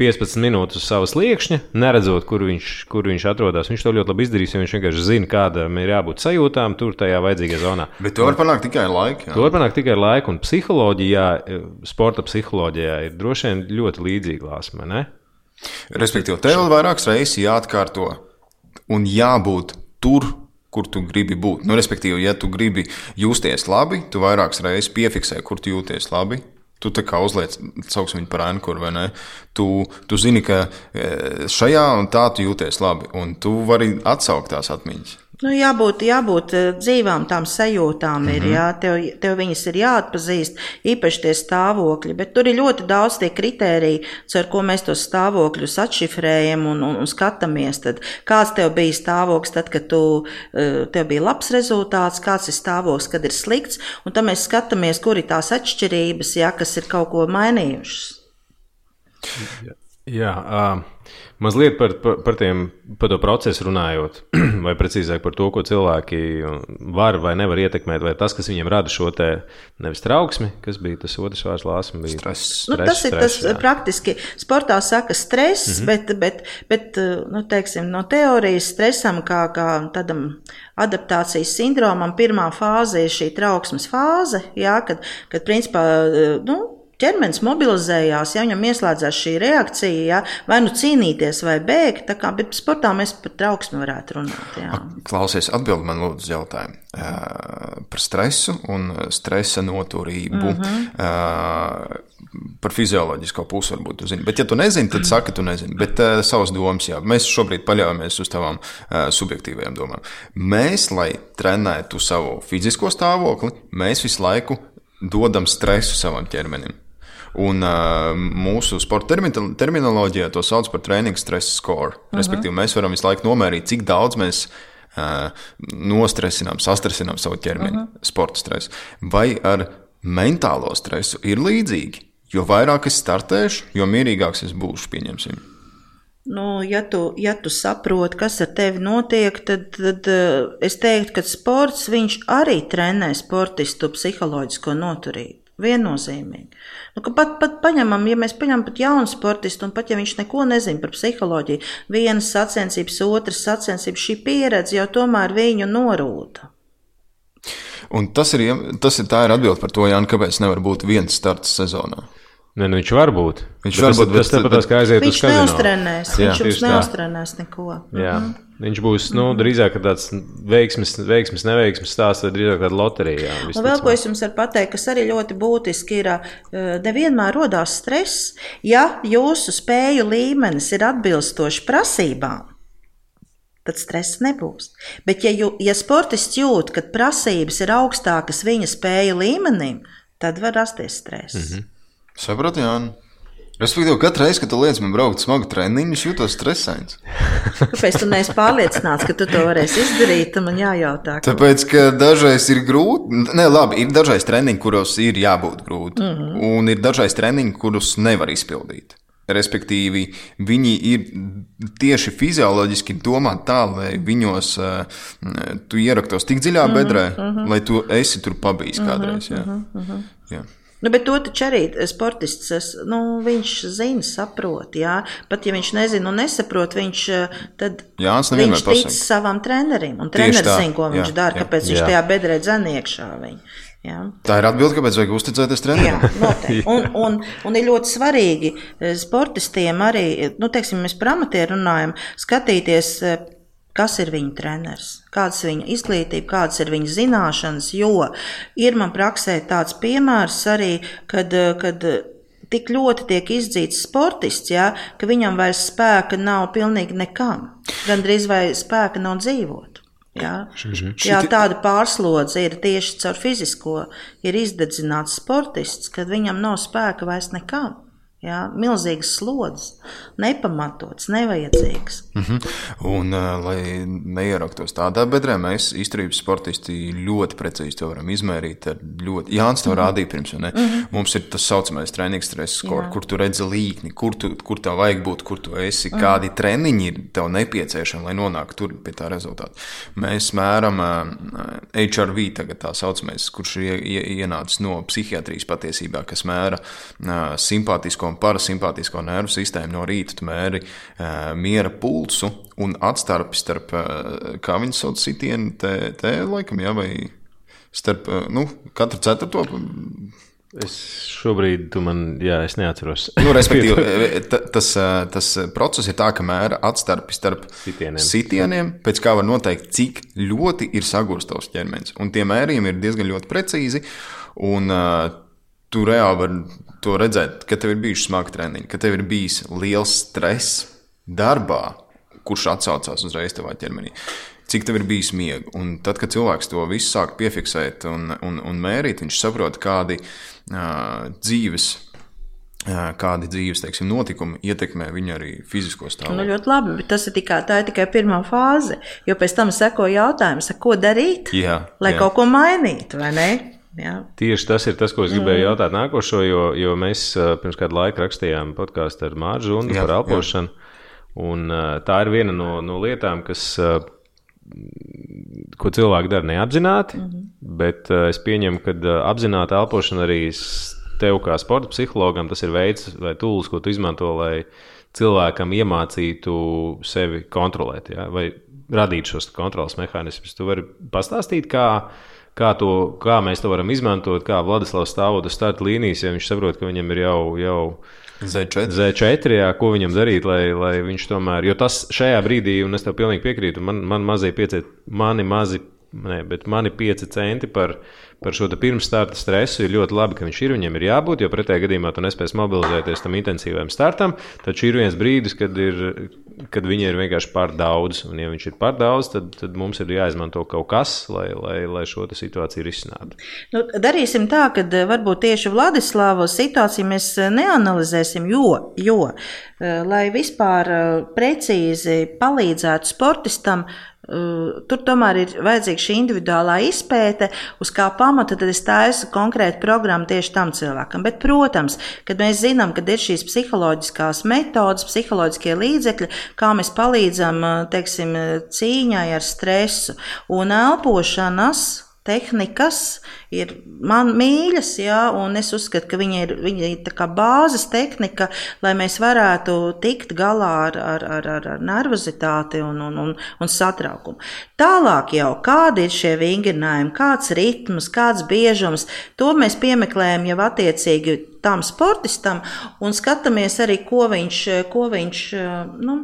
15 minūtes uz savas liekšņa, neredzot, kur viņš, kur viņš atrodas. Viņš to ļoti labi izdarīs, jo viņš vienkārši zina, kādam ir jābūt sajūtām tur tajā vajadzīgajā zonā. Bet to var panākt tikai ar laiku. Jā. To var panākt tikai ar laiku, un psiholoģijā, sporta psiholoģijā ir droši vien ļoti līdzīga lāsma? Respektīvi, tev vairākas reizes jāatkārto un jābūt tur, kur tu gribi būt. Nu, respektīvi, ja tu gribi justies labi, tu vairākas reizes piefiksē, kur tu jūties labi. Tu tā kā uzliec, sauksim viņu par ankuru, vai ne? Tu, tu zini, ka e, šajā un tā tu jūties labi, un tu vari atsaukt tās atmiņas. Nu, jābūt, jābūt eh, dzīvām tām sajūtām, mm -hmm. ir, mhm. jā, tev, tev viņas ir jāatpazīst, īpaši tie stāvokļi. Bet tur ir ļoti daudz tie kriteriji, ar ko mēs tos stāvokļus atšifrējam un, un, un skatāmies. Tad, kāds tev bija stāvoklis, tad, kad tu, eh, tev bija labs rezultāts, kāds ir stāvoklis, kad ir slikts. Un tad mēs skatāmies, kur ir tās atšķirības, jā, kas ir kaut ko mainījušas. Jā, uh... Mazliet par, par, par, tiem, par to procesu runājot, vai precīzāk par to, ko cilvēki var vai nevar ietekmēt, vai tas, kas viņiem rada šo te nevis trauksmi, kas bija tas otrs vārds, lāsma, bija stress. stress nu, tas stress, ir tas jā. praktiski. Sportā saka stress, mm -hmm. bet, bet, bet nu, teiksim, no teorijas stresam kā, kā tādam adaptācijas sindromam pirmā fāze ir šī trauksmes fāze, jā, kad, kad principā, nu, ķermenis mobilizējās, ja viņam ieslēdzās šī reakcija, ja, vai nu cīnīties, vai bēgt. Kā, bet sportā mēs par trauksmi varētu runāt. Jā. Klausies, atbild man lūdzu jautājumu par stresu un stresa noturību. Mm -hmm. Par fizioloģisko pusi varbūt jūs zināt. Bet, ja tu nezini, tad saki, tu nezini. Bet uh, savas domas, jā, mēs šobrīd paļaujamies uz tavām uh, subjektīvajām domām. Mēs, lai trenētu savu fizisko stāvokli, mēs visu laiku dodam stresu savam ķermenim. Un uh, mūsu sporta terminoloģijā to sauc par treniņu stresa score. Uh. -huh. Respektīvi, mēs varam visu laiku nomērīt, cik daudz mēs uh, nostresinām, sastresinām savu ķermeni, uh -huh. sporta stresu. Vai ar mentālo stresu ir līdzīgi? Jo vairāk es startēšu, jo mierīgāks es būšu, pieņemsim. Nu, ja, tu, ja tu saproti, kas ar tevi notiek, tad, tad es teiktu, ka sports arī trenē sportistu psiholoģisko noturību. Viennozīmīgi. Nu, pat, pat paņemam, ja mēs paņemam pat jaunu sportistu, un pat ja viņš neko nezina par psiholoģiju, vienas sacensības, otras sacensības, šī pieredze jau tomēr viņu norūda. Un tas ir, tas ir tā ir atbilde par to, Jānis, kāpēc nevar būt viens starts sezonā. Ne, nu viņš var būt. Viņš var būt. Tas tāpat kā aiziet viņš uz kazino. Neustrenēs, jā, viņš jums neustrenēs neko. Jā. -hmm. Viņš būs nu, drīzāk tāds veiksmes, veiksmes neveiksmes stāsts, vai drīzāk tāda loterija. Un vēl ko es jums varu pateikt, kas arī ļoti būtiski ir, nevienmēr rodās stress, ja jūsu spēju līmenis ir atbilstoši prasībām. Tad stress nebūs. Bet, ja, jū, ja sportists jūt, ka prasības ir augstākas viņa spēju līmenim, tad var rasties stress. Mm -hmm. Saprotu, Jānis. Respektīvi, katru reizi, kad tu liec man braukt smagu treniņu, es jūtos stresains. Kāpēc tu neesi pārliecināts, ka tu to varēsi izdarīt? Man jājautā. Ka... Tāpēc, ka dažreiz ir grūti. Nē, labi, ir dažreiz treniņi, kuros ir jābūt grūti. Mm -hmm. Un ir dažreiz treniņi, kurus nevar izpildīt. Respektīvi, viņi ir tieši fizioloģiski domāti tā, lai viņos uh, tu ieraktos tik dziļā mhm, bedrē, mm -hmm. lai tu esi tur pabijis kādreiz. Jā. Mm -hmm. jā. Nu, bet to taču arī sportists, nu, viņš zina, saprot. Jā. Pat ja viņš nezina un nesaprot, viņš tad jā, viņš tic pasaka. savam trenerim. Un treneris zina, ko viņš jā, dara, jā, kāpēc jā. viņš tajā bedrē dzēn iekšā. Viņu. Jā. Tā ir atbilde, kāpēc vajag uzticēties trenerim. Jā, noteikti. Un, un, un ir ļoti svarīgi sportistiem arī, nu, teiksim, mēs par amatieru runājam, skatīties kas ir viņa treneris, kādas ir viņa izglītība, kādas ir viņa zināšanas. Jo ir man praksē tāds piemērs arī, kad, kad tik ļoti tiek izdzīts sportists, ja, ka viņam vairs spēka nav pilnīgi nekam. Gan drīz vai spēka nav dzīvot. Jā. Jā, tāda pārslodze ir tieši caur fizisko. Ir izdedzināts sportists, kad viņam nav spēka vairs nekam. Jā, milzīgas slodzes, nepamatots, nevajadzīgs. Mm -hmm. Un, uh, lai neieraktos tādā bedrē, mēs izturības sportisti ļoti precīzi to varam izmērīt. Ļoti... Jānis to mm -hmm. rādīja pirms, ne? Mm -hmm. Mums ir tas saucamais treniņš stresa skor, kur tu redzi līkni, kur, tu, kur tev vajag būt, kur tu esi, mm -hmm. kādi treniņi ir tev nepieciešami, lai nonāktu tur pie tā rezultāta. Mēs mēram uh, HRV, tagad tā saucamais, kurš ir ienācis no psihiatrijas patiesībā, kas mēra uh, simpātisko un parasimpātisko nervu sistēmu no rīta, tu mēri uh, miera pulsu un atstarpi starp, uh, kā viņi sauc, sitienu, te, te laikam, jā, vai starp, uh, nu, katru ceturto. Es šobrīd, tu man, jā, es neatceros. nu, respektīvi, tas, tas process ir tā, ka mēra atstarpi starp sitieniem. sitieniem, pēc kā var noteikt, cik ļoti ir sagūstos ķermenis. Un tie mērījumi ir diezgan ļoti precīzi. Un, uh, tu reāli vari to redzēt, ka tev ir bijuši smagi treniņi, ka tev ir bijis liels stress darbā, kurš atsaucās uzreiz tavā ķermenī. Cik tev ir bijis miega? Un tad, kad cilvēks to visu sāk piefiksēt un, un, un mērīt, viņš saprot, kādi uh, dzīves kādi dzīves teiksim, notikumi ietekmē viņu arī fizisko stāvokli. Nu, ļoti labi, bet tas ir tikai, ir tikai pirmā fāze. Jo pēc tam seko jautājums, ko darīt, jā, lai jā. kaut ko mainītu, vai ne? Jā. Tieši tas ir tas, ko es gribēju mm. jautāt nākošo, jo, jo mēs pirms kāda laika rakstījām podkāstu ar Mārķu Zundu par elpošanu. Un, tā ir viena no, no lietām, kas, ko cilvēki dara neapzināti, mm -hmm. bet es pieņemu, ka apzināta elpošana arī tev, kā sporta psihologam, tas ir veids vai tūlis, ko tu izmanto, lai cilvēkam iemācītu sevi kontrolēt, ja? vai radīt šos kontrols mehānismus. Tu vari pastāstīt, kā, kā, to, kā mēs to varam izmantot, kā Vladislavs stāvot uz starta līnijas, ja viņš saprot, ka viņam ir jau. jau Z4. Z4, jā, ko viņam darīt, lai, lai viņš tomēr, jo tas šajā brīdī, un es tev pilnīgi piekrītu, man, man mazie pieci, mani mazi, ne, bet mani pieci centi par, par šo pirms starta stresu ir ļoti labi, ka viņš ir. Viņam ir jābūt, jo pretējā gadījumā tu nespēsi mobilizēties tam intensīvajam startam. Šī ir viens brīdis, kad, ir, kad viņi ir vienkārši par daudz. Un, ja viņš ir par daudz, tad, tad mums ir jāizmanto kaut kas, lai, lai, lai šo situāciju risinātu. Nu, darīsim tā, ka eh, varbūt tieši Vladislavas situāciju mēs eh, neanalizēsim, jo, jo eh, lai vispār precīzi palīdzētu sportistam, Tur tomēr ir vajadzīga šī individuālā izpēte, uz kā pamata tad es taisu konkrētu programmu tieši tam cilvēkam. Bet, protams, kad mēs zinām, ka ir šīs psiholoģiskās metodas, psiholoģiskie līdzekļi, kā mēs palīdzam teiksim, cīņai ar stresu un elpošanas tehnikas ir man mīļas, jā, un es uzskatu, ka viņa ir, viņa ir tā kā bāzes tehnika, lai mēs varētu tikt galā ar, ar, ar, ar, ar nervozitāti un, un, un, un satraukumu. Tālāk jau kādi ir šie vingrinājumi, kāds ritms, kāds biežums, to mēs piemeklējam jau attiecīgi tam sportistam un skatāmies arī, ko viņš, ko viņš nu,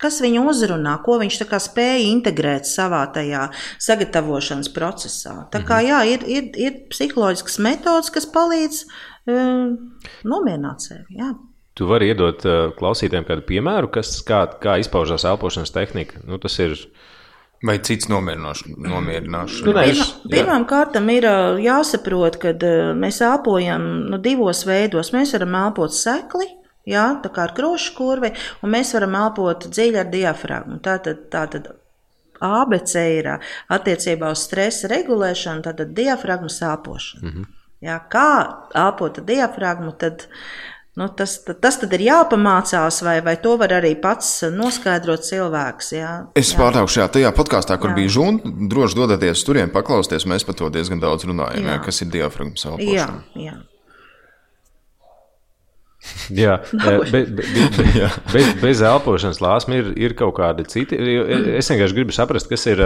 kas viņu uzrunā, ko viņš spēja integrēt savā tajā sagatavošanas procesā. Tā kā mhm. jā, ir, ir, ir psiholoģiskas metodas, kas palīdz uh, nomierināt sevi. Jā. Tu vari iedot uh, klausītājiem kādu piemēru, kas, kā, kā izpaužās elpošanas tehnika. Nu, tas ir Vai cits nomierināšanas? Nu, Pirmā, pirmām kārtām ir jāsaprot, ka mēs elpojam nu, divos veidos. Mēs varam elpot sekli, Jā, tā kā ar krošu kurvi, un mēs varam elpot dziļi ar diafragmu. Tātad, tātad ABC ir attiecībā uz stresa regulēšanu, tātad diafragmas elpošana. Mm -hmm. Jā, kā elpot diafragmu, tad, nu, tas, tas tad ir jāpamācās, vai, vai to var arī pats noskaidrot cilvēks. Jā, es pārtraukšu šajā tajā podkāstā, kur jā. bija žūna. Droši dodieties turien, paklausieties. Mēs par to diezgan daudz runājam, jā. Jā, kas ir diafragmas elpošana. Jā, jā. Jā, bet, bet, bet, bez, bez elpošanas lāsma ir, ir kaut kādi citi. Es vienkārši gribu saprast, kas ir.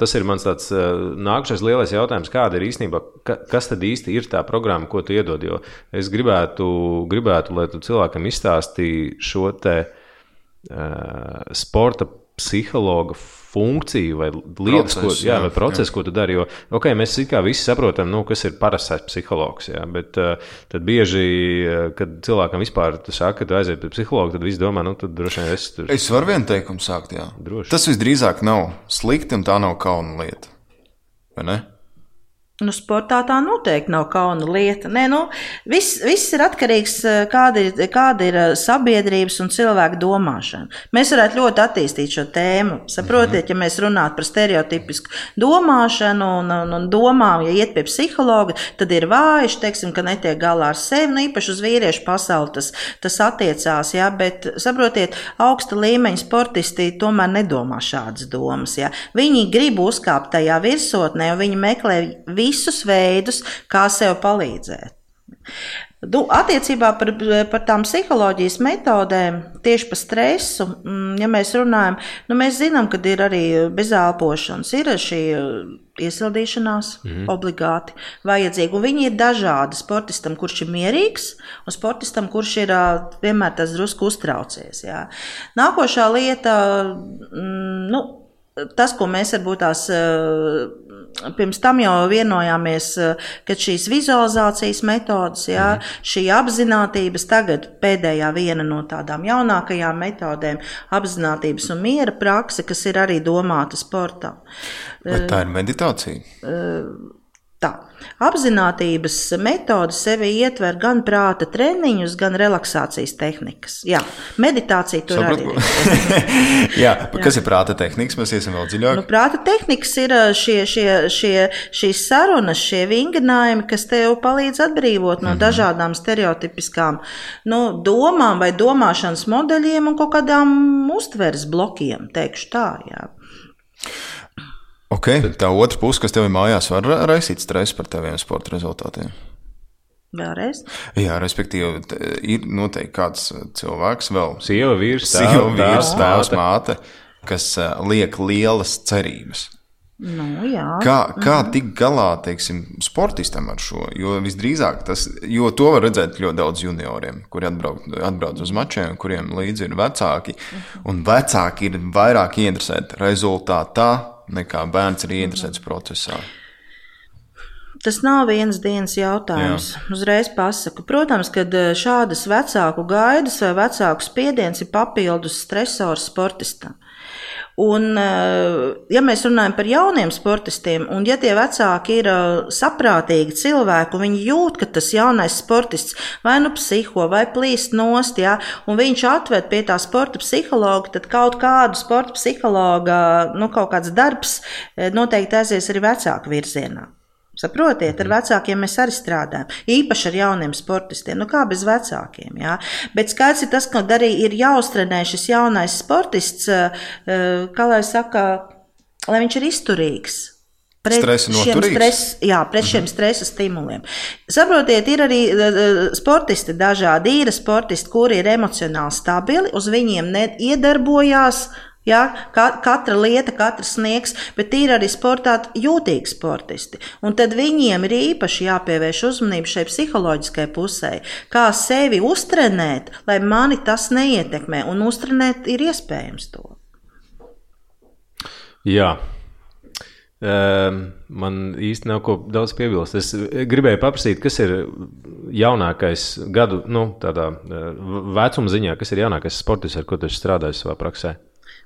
Tas ir mans tāds nākamais lielais jautājums, kāda ir īstenībā, kas tad īsti ir tā programma, ko tu iedod. Jo es gribētu, gribētu lai tu cilvēkam izstāstītu šo te uh, sporta psihologa funkciju vai lietas, proces, ko, jā, jā, vai procesu, ko tu dari. Jo okay, mēs visi saprotam, nu, kas ir parastais psihologs. Jā, bet uh, tad bieži, uh, kad cilvēkam vispār saka, ka tu aiziet pie psihologa, tad viss domā, nu, tad droši vien es tur. Es varu vienu teikumu sākt, jā. Droši. Tas visdrīzāk nav slikti un tā nav kauna lieta. Vai ne? Nu, sportā tā noteikti nav kauna lieta. Nē, nu, viss, viss ir atkarīgs no eh, kāda, ir, kāda ir eh, sabiedrības un cilvēka domāšana. Mēs varētu ļoti attīstīt šo tēmu. Saprotiet, ja mēs runātu par stereotipisku domāšanu un, un, un domām, ja iet pie psihologa, tad ir vājš, teiksim, ka netiek galā ar sevi. Nu, īpaši uz vīriešu pasauli tas, tas attiecās, jā, bet saprotiet, augsta līmeņa sportisti tomēr nedomā šādas domas. Jā. Viņi grib uzkāpt tajā virsotnē, un viņi meklē visu visus veidus, kā sev palīdzēt. Du, attiecībā par, par tām psiholoģijas metodēm, tieši par stresu, mm, ja mēs runājam, nu mēs zinām, ka ir arī bez elpošanas, ir šī iesildīšanās mm obligāti vajadzīga. Un viņi ir dažādi. Sportistam, kurš ir mierīgs, un sportistam, kurš ir vienmēr tas drusku uztraucies. Jā. Nākošā lieta, mm, nu, tas, ko mēs varbūt tās pirms tam jau vienojāmies, ka šīs vizualizācijas metodas, jā, mm. šī apziņotības, tagad pēdējā viena no tādām jaunākajām metodēm, apziņotības un miera prakse, kas ir arī domāta sportam. Bet tā ir meditācija. Tā. Apzinātības metode sevi ietver gan prāta treniņus, gan relaksācijas tehnikas. Jā, meditācija tur Sapratu. arī ir. Jā, kas Jā. ir prāta tehnikas? Mēs iesim vēl dziļāk. Nu, prāta tehnikas ir šie, šie, šie, šīs sarunas, šie vingrinājumi, kas tev palīdz atbrīvot no mm -hmm. dažādām stereotipiskām nu, domām vai domāšanas modeļiem un kaut kādām uztveres blokiem, teikšu tā. Jā. Okay. Tā otra puse, kas tev ir mājās, var raisīt stresu par taviem sporta rezultātiem. Vēlreiz? Jā, respektīvi, ir noteikti kāds cilvēks, vēl sieva, vīrs, sieva, vīrs, tēvs, māte, kas liek lielas cerības. Nu, jā. kā kā mm. tikt galā teiksim, sportistam ar šo? Jo visdrīzāk tas, jo to var redzēt ļoti daudz junioriem, kuri atbrauc, atbrauc uz mačiem, kuriem līdzi ir vecāki. Mm. Un vecāki ir vairāk ieinteresēti rezultātā nekā bērns ir ieinteresēts procesā. Tas nav viens dienas jautājums. Jā. Uzreiz pasaku. Protams, ka eh, šādas vecāku gaidas vai vecāku spiediens ir papildus stresors sportistam. Un, eh, ja mēs runājam par jauniem sportistiem, un ja tie vecāki ir eh, saprātīgi cilvēki, un viņi jūt, ka tas jaunais sportists vai nu psiho, vai plīst nost, ja, un viņš atved pie tā sporta psihologa, tad kaut kādu sporta psihologa, nu, kaut kāds darbs eh, noteikti aizies arī vecāku virzienā. Saprotiet, ar mhm. vecākiem mēs arī strādājam. Īpaši ar jauniem sportistiem. Nu, kā bez vecākiem? Jā? Bet skaidrs ir tas, ka arī ir jāuztrenē šis jaunais sportists, eh, eh, kā lai saka, lai viņš ir izturīgs. Pret šiem, stres, jā, pret šiem mm -hmm. stresa stimuliem. Saprotiet, ir arī uh, sportisti dažādi. Ir sportisti, kuri ir emocionāli stabili, uz viņiem iedarbojās uh, Ja, ka, katra lieta, katrs sniegs, bet ir arī sportā jūtīgi sportisti. Un tad viņiem ir īpaši jāpievērš uzmanība šai psiholoģiskai pusē, kā sevi uztrenēt, lai mani tas neietekmē, un uztrenēt ir iespējams to. Jā. Man īsti nav ko daudz piebilst. Es gribēju paprasīt, kas ir jaunākais gadu, nu, tādā vecuma ziņā, kas ir jaunākais sports, ar ko tu strādāji savā praksē?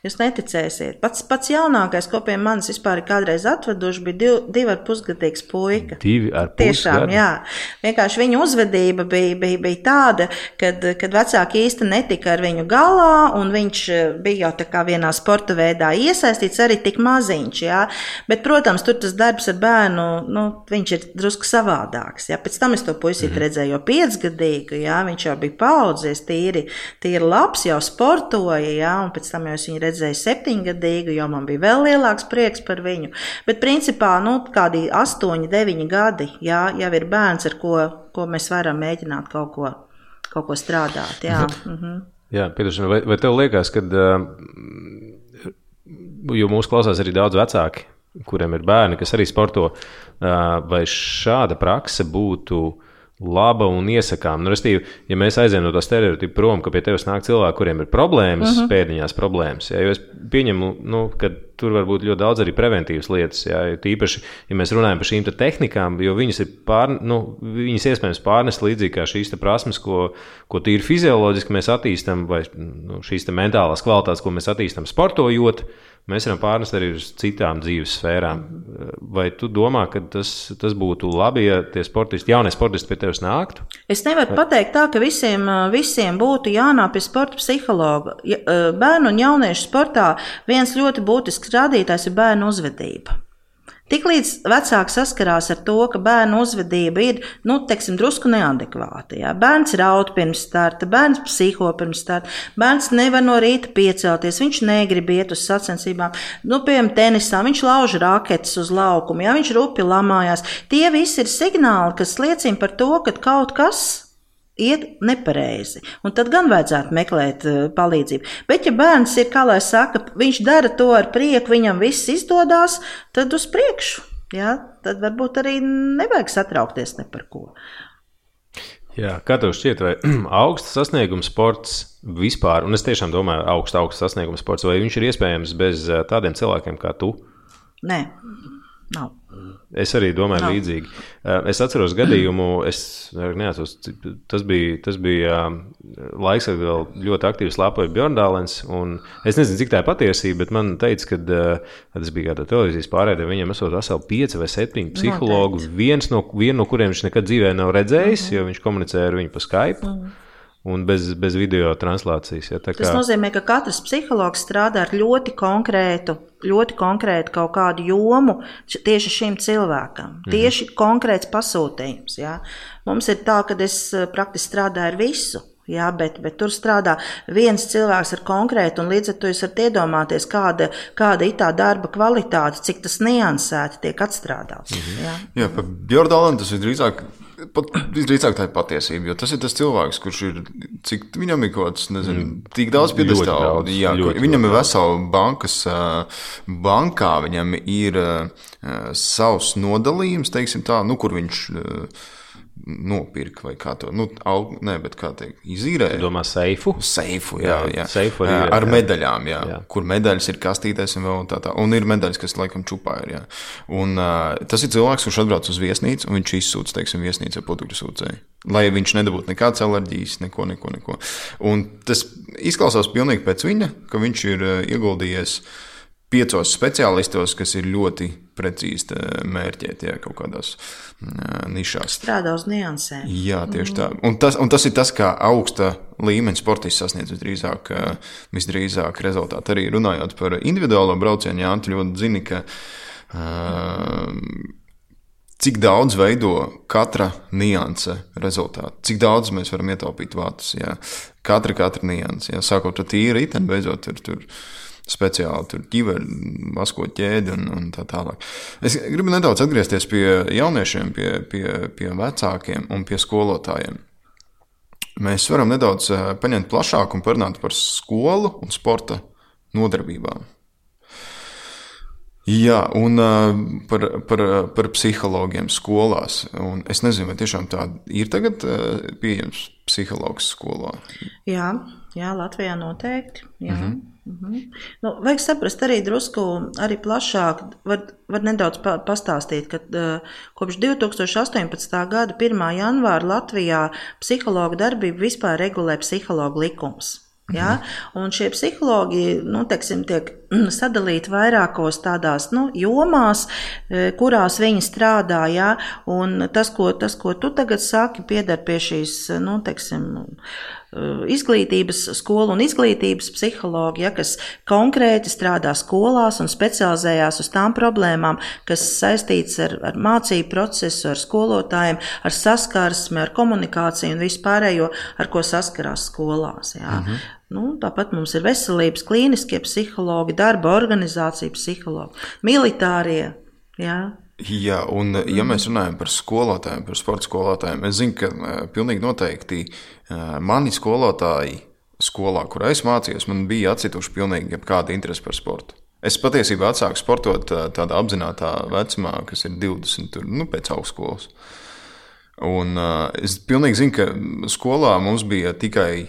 Jūs neticēsiet. Pats, pats jaunākais, ko pie manis vispār ir kādreiz atveduši, bija div, divi ar pusgadīgs puika. Divi ar pusgadu? Tiešām, jā. Vienkārši viņa uzvedība bija, bija, bija tāda, kad, kad vecāki īsti netika ar viņu galā, un viņš eh, bija jau tā kā vienā sporta veidā iesaistīts arī tik maziņš, jā. Bet, protams, tur tas darbs ar bērnu, nu, viņš ir drusku savādāks, jā. Pēc tam es to puisīt mm redzēju jau piecgadīgu, jā, viņš jau bija paudzies, tīri, tīri labs, jau sportoja, jā, un pēc tam jau es viņu redzēju septiņgadīgu, jo man bija vēl lielāks prieks par viņu. Bet principā, nu, kādi astoņi, deviņi gadi, jā, jau ir bērns, ar ko, ko mēs varam mēģināt kaut ko, kaut ko strādāt. Jā, mhm. mhm. jā piedošana, vai, vai tev liekas, ka, jo mūsu klausās arī daudz vecāki, kuriem ir bērni, kas arī sporto, vai šāda prakse būtu laba un iesakām. Nu, restīvi, ja mēs aizējām no tā stereotipa prom, ka pie tevis nāk cilvēki, kuriem ir problēmas, uh mhm. -huh. pēdiņās problēmas, ja, jo es pieņemu, nu, ka tur var būt ļoti daudz arī preventīvas lietas. Ja, tīpaši, ja mēs runājam par šīm tehnikām, jo viņas ir pār, nu, viņas iespējams pārnest līdzīgi kā šīs prasmes, ko, ko tīri fizioloģiski mēs attīstam, vai nu, šīs mentālās kvalitātes, ko mēs attīstam sportojot. Uh, mēs varam pārnest arī uz citām dzīves sfērām. Vai tu domā, ka tas, tas būtu labi, ja tie sportisti, jaunie sportisti pie tevis nāktu? Es nevaru Vai? pateikt tā, ka visiem, visiem būtu jānāk pie sporta psihologa. Bērnu un jauniešu sportā viens ļoti būtisks rādītājs ir bērnu uzvedība. Tiklīdz vecāks saskarās ar to, ka bērnu uzvedība ir nu, teiksim, drusku neadekvāta, jā. bērns raud pirms starta, bērns psiho pirms starta, bērns nevar no rīta piecelties, viņš negrib iet uz sacensībām, nu, piemēram, tenisā, viņš lauž raketes uz laukumu, jā, viņš rupi lamājās. Tie visi ir signāli, kas liecina par to, ka kaut kas iet nepareizi. Un tad gan vajadzētu meklēt uh, palīdzību. Bet, ja bērns ir, kā lai saka, viņš dara to ar prieku, viņam viss izdodas, tad uz priekšu. Ja? Tad varbūt arī nevajag satraukties ne par ko. Jā, kā tev šķiet, vai augsts sasniegums sports vispār, un es tiešām domāju, augsts, augsts sasniegums sports, vai viņš ir iespējams bez tādiem cilvēkiem kā tu? Nē, nav. Es arī domāju, Nav. līdzīgi. Uh, Es atceros gadījumu, es neatceros, tas bija, tas bija um, laiks, kad vēl ļoti aktīvi slēpoja Bjorndālens. Es nezinu, cik tā ir patiesība, bet man teica, ka tas bija kādā televīzijas pārēdē, viņam esot veseli pieci vai septiņi psihologi, viens no, vienu no kuriem viņš nekad dzīvē nav redzējis, jo viņš komunicēja ar viņu pa Skype. Un bez, bez video translācijas. Ja, tā Tas kā- nozīmē, ka katrs psihologs strādā ar ļoti konkrētu, ļoti konkrētu kaut kādu jomu tieši šim cilvēkam. Mhm. Tieši konkrēts pasūtījums. Ja. Mums ir tā, ka es eh, praktiski strādāju ar visu. Jā, bet, bet tur strādā viens cilvēks ar konkrētu, un līdz ar to jūs varat iedomāties, kāda, kāda ir tā darba kvalitāte, cik tas niansēti tiek atstrādāts. Mhm. Jā. Jā, par Bjorndālu tas ir drīzāk. Pat, visdrīzāk tā ir patiesība, jo tas ir tas cilvēks, kurš ir. Cik viņam ir kaut kas, nezinu, tik daudz daudz, Jā, ļoti, viņam ļoti ir vesela bankas, bankā, viņam ir savs nodalījums, teiksim tā, nu, kur viņš nopirka vai kā to, nu, aug, ne, kā teikt, izīrēja. Domā, seifu. Seifu, jā, Jā, jā. seifu arī ar jā. medaļām, jā, Jā. kur medaļas ir kastītēs un vēl tā tā. Un ir medaļas, kas laikam čupā ir. Jā. Un, uh, tas ir cilvēks, kurš atbrauc uz viesnīcu un viņš izsūta, teiksim, viesnīcā putekļu sūcēju. Lai viņš nedabūtu nekādas alerģijas, neko, neko, neko. Un tas izklausās pilnīgi pēc viņa, ka viņš ir ieguldījies piecos speciālistos, kas ir ļoti precīzi uh, mērķēti jā, kaut kādās uh, nišās. Strādā uz niansēm. Jā, tieši tā. Un tas, un tas ir tas, kā augsta līmeņa sportists sasniedz visdrīzāk, eh, visdrīzāk rezultātu. Arī runājot par individuālo braucienu, Jā, tu ļoti zini, ka uh, cik daudz veido katra nianse rezultātu, cik daudz mēs varam ietaupīt vātus. Jā. Katra, katra nianse, jā. sākot ar tīru riteni, beidzot ar tur. Speciāli tur ķiveri, maskot ķēdi un, un tā tālāk. Es gribu nedaudz atgriezties pie jauniešiem, pie, pie, pie vecākiem un pie skolotājiem. Mēs varam nedaudz eh, paņemt plašāk un parunāt par skolu un sporta nodarbībām. Jā, un uh, par, par, par psihologiem skolās. Un es nezinu, vai tiešām tā ir tagad uh, pieejams psihologs skolā. Jā, jā Latvijā noteikti. Jā. Mm -hmm. Mm -hmm. nu, vajag saprast arī drusku arī plašāk. Var, var nedaudz pa, pastāstīt, ka uh, kopš 2018. gada 1. janvāra Latvijā psihologa darbību vispār regulē psihologa likums. Ja? Un šie psihologi nu, teiksim, tiek sadalīti vairākos tādās nu, jomās, kurās viņi strādā. Ja? Un tas, ko, tas, ko tu tagad saki, pieder pie šīs nu, teiksim, eh, izglītības, skolu un izglītības psihologi, ja, kas konkrēti strādā skolās un specializējās uz tām problēmām, kas saistītas ar, ar mācību procesu, ar skolotājiem, ar saskarsmi, ar komunikāciju un vispārējo, ar ko saskarās skolās. Ja. Mhm. Nu, tāpat mums ir veselības klīniskie psihologi, darba organizācija psihologi, militārie. Ja. Jā, un ja mēs runājam par skolotājiem, par sporta skolotājiem, es zinu, ka uh, pilnīgi noteikti uh, mani skolotāji skolā, kurā es mācījos, man bija atcituši pilnīgi jebkāda interese par sportu. Es patiesībā atsāku sportot uh, tādā apzināta vecumā, kas ir 20, tur, nu, pēc augstskolas. Un uh, es pilnīgi zinu, ka skolā mums bija tikai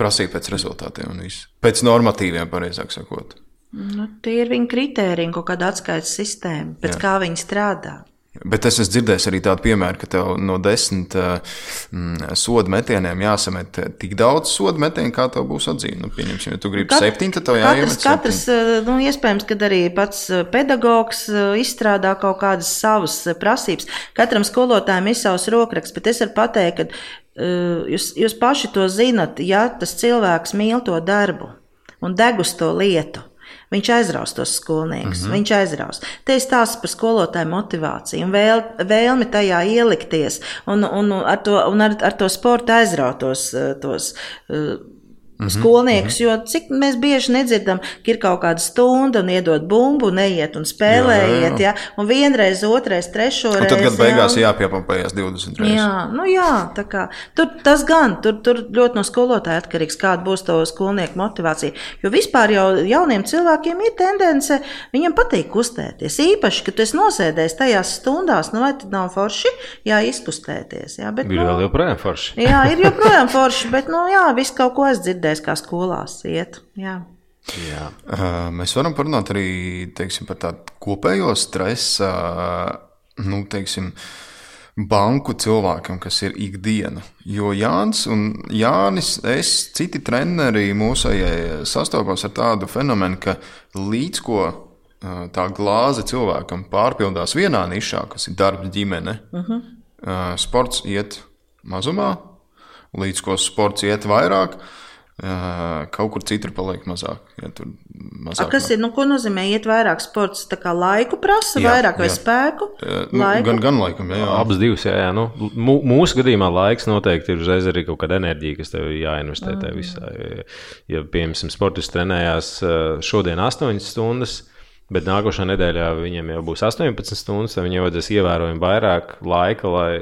prasība pēc rezultātiem un viss. Pēc normatīviem, pareizāk sakot. Nu, tie ir viņa kritēriji, kaut kāda atskaites sistēma, pēc Jā. kā viņi strādā. Bet es esmu dzirdējis arī tādu piemēru, ka tev no desmit mm, sodu metieniem jāsamet tik daudz sodu metienu, kā tev būs atzīme. Nu, pieņemsim, ja tu gribi Kat- septiņi, tad tev Katrs, jāiemet katrs septiņi. eh, nu, iespējams, ka arī pats eh, pedagogs eh, izstrādā kaut kādas savas eh, prasības. Katram skolotājam ir savs rokraksts, bet es varu pateikt, ka eh, jūs, jūs paši to zinat, ja tas cilvēks mīl to darbu un deg uz to lietu. Viņš aizraus tos skolniekus. Mm -hmm. Viņš aizraus. Te ir stāsts par skolotāju motivāciju vēl, vēlmi tajā ielikties un, un, ar, to, un ar, ar to sportu aizraut tos, eh, tos eh, Mhm, skolniekus, jo cik mēs bieži nedzirdam, ka ir kaut kāda stunda un iedod bumbu, neiet un spēlējiet, jā, jā. un vienreiz, otrais, trešo Un reizi. tad, kad beigās jā. jāpiepampējas 20 reizes. Jā, nu jā, tā kā tur tas gan, tur, tur ļoti no skolotāja atkarīgs, kāda būs to skolnieku motivācija. Jo vispār jau jauniem cilvēkiem ir tendence, viņam patīk kustēties. Īpaši, kad tu esi nosēdējis tajās stundās, nu vai tad nav forši, jā, izkustēties. Jā, bet, Ir nu, vēl joprojām forši. Jā, ir joprojām forši, bet, nu, jā, viss kaut ko es dzirdēju, kā skolās iet. Jā. Jā. Mēs varam parunāt arī teiksim, par tādu kopējo stresa, uh, nu, teiksim, banku cilvēkam, kas ir ikdiena. Jo Jānis un Jānis, es, citi treneri mūsējai sastopās ar tādu fenomenu, ka līdz ko tā glāze cilvēkam pārpildās vienā nišā, kas ir darbs, ģimene, uh -huh. uh, sports iet mazumā, līdz ko sports iet vairāk. Uh, kaut kur citur paliek mazāk. Ja mazāk A, kas ir? Nu, ko nozīmē iet vairāk sports? Tā kā laiku prasa, Jā, vairāk vai jā. spēku? Nu, Laiku? gan, gan laikam, jā, jā. Abas divas, jā, jā. Nu, mū- mūsu gadījumā laiks noteikti ir uzreiz arī kaut kāda enerģija, kas tev jāinvestē tajā visā. Ja, ja piemēram, sportists trenējās šodien 8 stundas, bet nākošā nedēļā viņam jau būs 18 stundas, tad viņam vajadzēs ievērojami vairāk laika, lai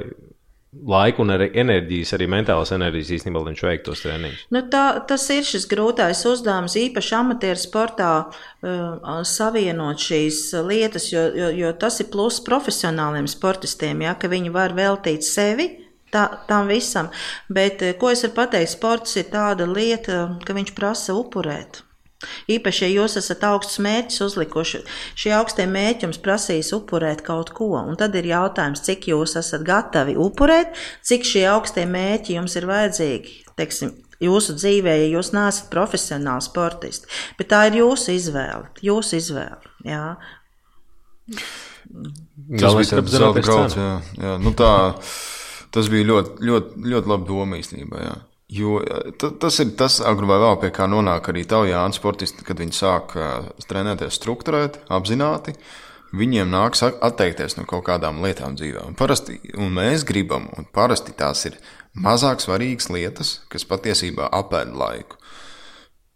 laiku un arī enerģijas, arī mentālas enerģijas īstenībā, lai viņš veiktu tos treniņus. Nu, tā, tas ir šis grūtais uzdevums, īpaši amatieru sportā, uh, savienot šīs lietas, jo, jo, jo tas ir pluss profesionāliem sportistiem, ja, ka viņi var veltīt sevi. Tā, tam visam, bet eh, ko es varu pateikt, sports ir tāda lieta, ka viņš prasa upurēt. Īpaši, ja jūs esat augstus mērķus uzlikuši, šie augstie mērķi jums prasīs upurēt kaut ko. Un tad ir jautājums, cik jūs esat gatavi upurēt, cik šie augstie mērķi jums ir vajadzīgi. Teiksim, jūsu dzīvē, ja jūs neesat profesionāli sportisti, bet tā ir jūsu izvēle. Jūsu izvēle jā. Tas Galvenais bija ir apzināties grauds. cenu. Jā, jā. Nu, tā, tas bija ļoti, ļoti, ļoti labi doma īstenībā. Jā. Jo ta- tas ir tas, agri vai vēl pie kā nonāk arī tavi Jānis sportisti, kad viņi sāk ā, trenēties struktūrēt, apzināti. Viņiem nāks at- atteikties no kaut kādām lietām dzīvē. Un, parasti, un mēs gribam, un parasti tās ir mazāk svarīgas lietas, kas patiesībā apēd laiku.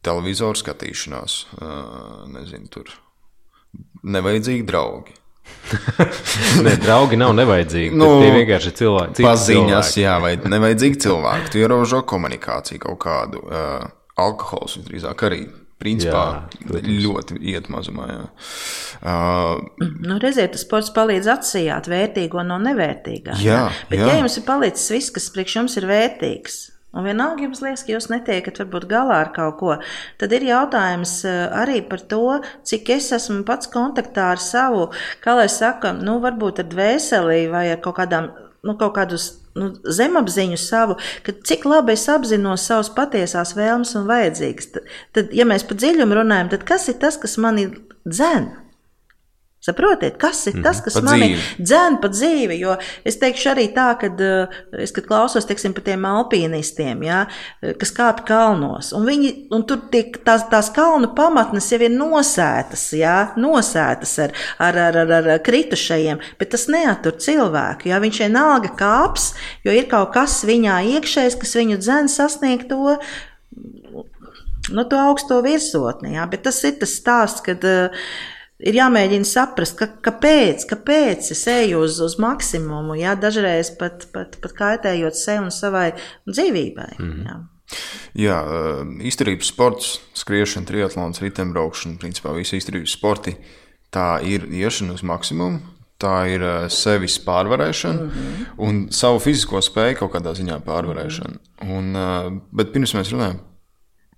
Televizoru skatīšanās, ā, nezinu, tur nevajadzīgi draugi. Nē, draugi nav nevajadzīgi. Nu, tie vienkārši ir cilvēki. Paziņas, cilvēki. jā, vai nevajadzīgi cilvēki. Tu ierobežo komunikāciju kaut kādu. Uh, alkohols visdrīzāk arī. Principā Jā, jā, ļoti iet mazumā. Jā. Uh, Nu, redziet, tas sports palīdz atsijāt vērtīgo no nevērtīgā. Jā, Bet, jā. ja jums ir palicis viss, kas priekš jums ir vērtīgs, un vienalga jums liekas, ka jūs netiekat varbūt galā ar kaut ko, tad ir jautājums eh, arī par to, cik es esmu pats kontaktā ar savu, kā lai saka, nu, varbūt ar dvēseli vai ar kaut kādām. Nu, kaut kādus nu, zemapziņu savu, ka cik labi es apzinos savas patiesās vēlmes un vajadzīgas. Tad, tad, ja mēs par dziļumu runājam, tad kas ir tas, kas mani dzēna? Saprotiet, kas ir tas, kas Pa mani dzīvi. dzēna pa dzīvi? Jo es teikšu arī tā, ka es kad klausos teiksim, par tiem alpīnistiem, ja, kas kāpj kalnos, un, viņi, un tur tiek, tās, tās kalnu pamatnes jau ir nosētas, ja, nosētas ar, ar, ar, ar, ar kritušajiem, bet tas neatur cilvēku. Ja, viņš vienalga kāps, jo ir kaut kas viņā iekšējs, kas viņu dzēna sasniegt to nu, to augsto virsotni. Jā, bet tas ir tas stāsts, kad uh, ir jāmēģina saprast, ka, kāpēc, kāpēc es eju uz, uz maksimumu, jā, dažreiz pat, pat, pat kaitējot sev un savai dzīvībai. Mm. Jā. jā, uh, izturības sports, skriešana, triatlons, riteņbraukšana, principā visi izturības sporti. Tā ir iešana uz maksimumu. Tā ir uh, sevis pārvarēšana mm -hmm. un savu fizisko spēju kaut kādā ziņā pārvarēšana. Un, uh, bet pirms mēs runājam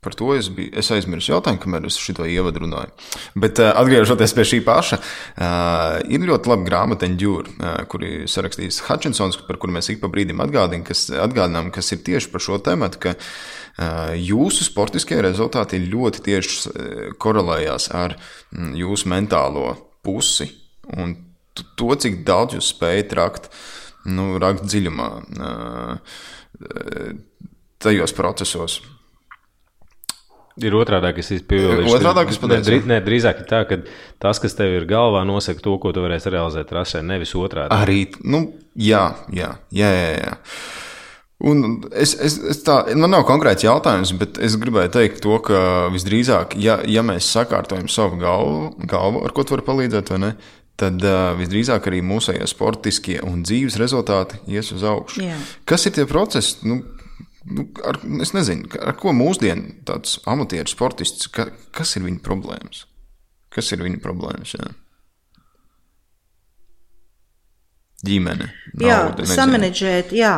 Par to es, biju, es aizmirsu jautājumu, kamēr es šo ievadu runāju. Bet, uh, atgriežoties pie šī paša, uh, ir ļoti laba grāmata Endure, uh, kur ir sarakstījis Hutchinsons, par kuru mēs ik pa brīdim atgādinām, kas, atgādinām, kas ir tieši par šo tēmu, ka uh, jūsu sportiskie rezultāti ļoti tieši uh, korelējās ar mm, jūsu mentālo pusi un to, cik daudz jūs spējat rakt, nu, rakt dziļumā uh, tajos procesos. Ir otrādi, kas izpildīts. Otrādāk es pateicu. Nē, nē, drīzāk ir tā, ka tas, kas tev ir galvā, nosaka to, ko tu varēsi realizēt trasē, nevis otrādi. Arī, nu, jā, jā, jā. jā, jā. Un es, es, es tā, man nav konkrēts jautājums, bet es gribēju teikt to, ka visdrīzāk, ja, ja mēs sakārtojam savu galvu, galvu, ar ko tu vari palīdzēt, vai ne, tad uh, visdrīzāk arī mūsējie sportiskie un dzīves rezultāti ies uz augšu. Jā. Kas ir tie procesi? Nu, nu, ar, es nezinu, ar ko mūsdienu tāds amatieru sportists, ka, kas ir viņa problēmas? Kas ir viņa problēmas? Jā? Ģimene, Jā, nauda, nezinu. samanģēt, jā,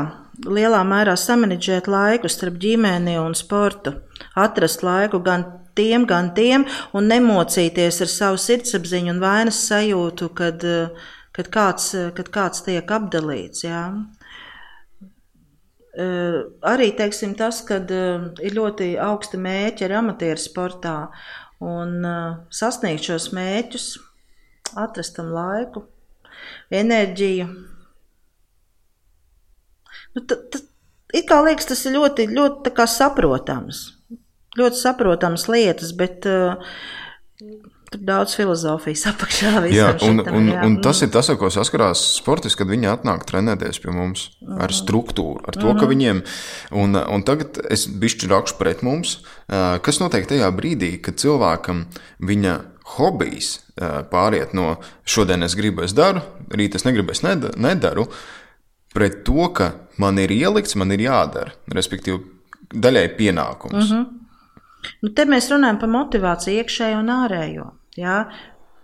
lielā mērā samanģēt laiku starp ģimeni un sportu. Atrast laiku gan tiem, gan tiem, un nemocīties ar savu sirdsapziņu un vainas sajūtu, kad, kad, kāds, kad kāds tiek apdalīts. Jā. Arī teiksim, tas, ka ir ļoti augsti mērķi ar amatieru sportā, un sasniegt šos mērķus, atrast tam laiku, enerģiju. Nu, t, t, it kā liekas, tas ir ļoti, ļoti saprotams. Ļoti saprotams lietas, bet uh, tur daudz filozofijas apakšā. Jā, un, šitam, un, jā. un tas ir tas, ko saskarās sportisti, kad viņi atnāk trenēties pie mums mm. ar struktūru, ar to, mm ka mhm. viņiem, un, un tagad es bišķi rakšu pret mums, uh, kas notiek tajā brīdī, kad cilvēkam viņa hobijs uh, pāriet no šodien es gribu, es daru, rīt es negribu, es nedaru, pret to, ka man ir ielikts, man ir jādara. Respektīvi, daļai pienākums. Mm -hmm. nu, te mēs runājam par motivāciju iekšējo un ārējo. Jā?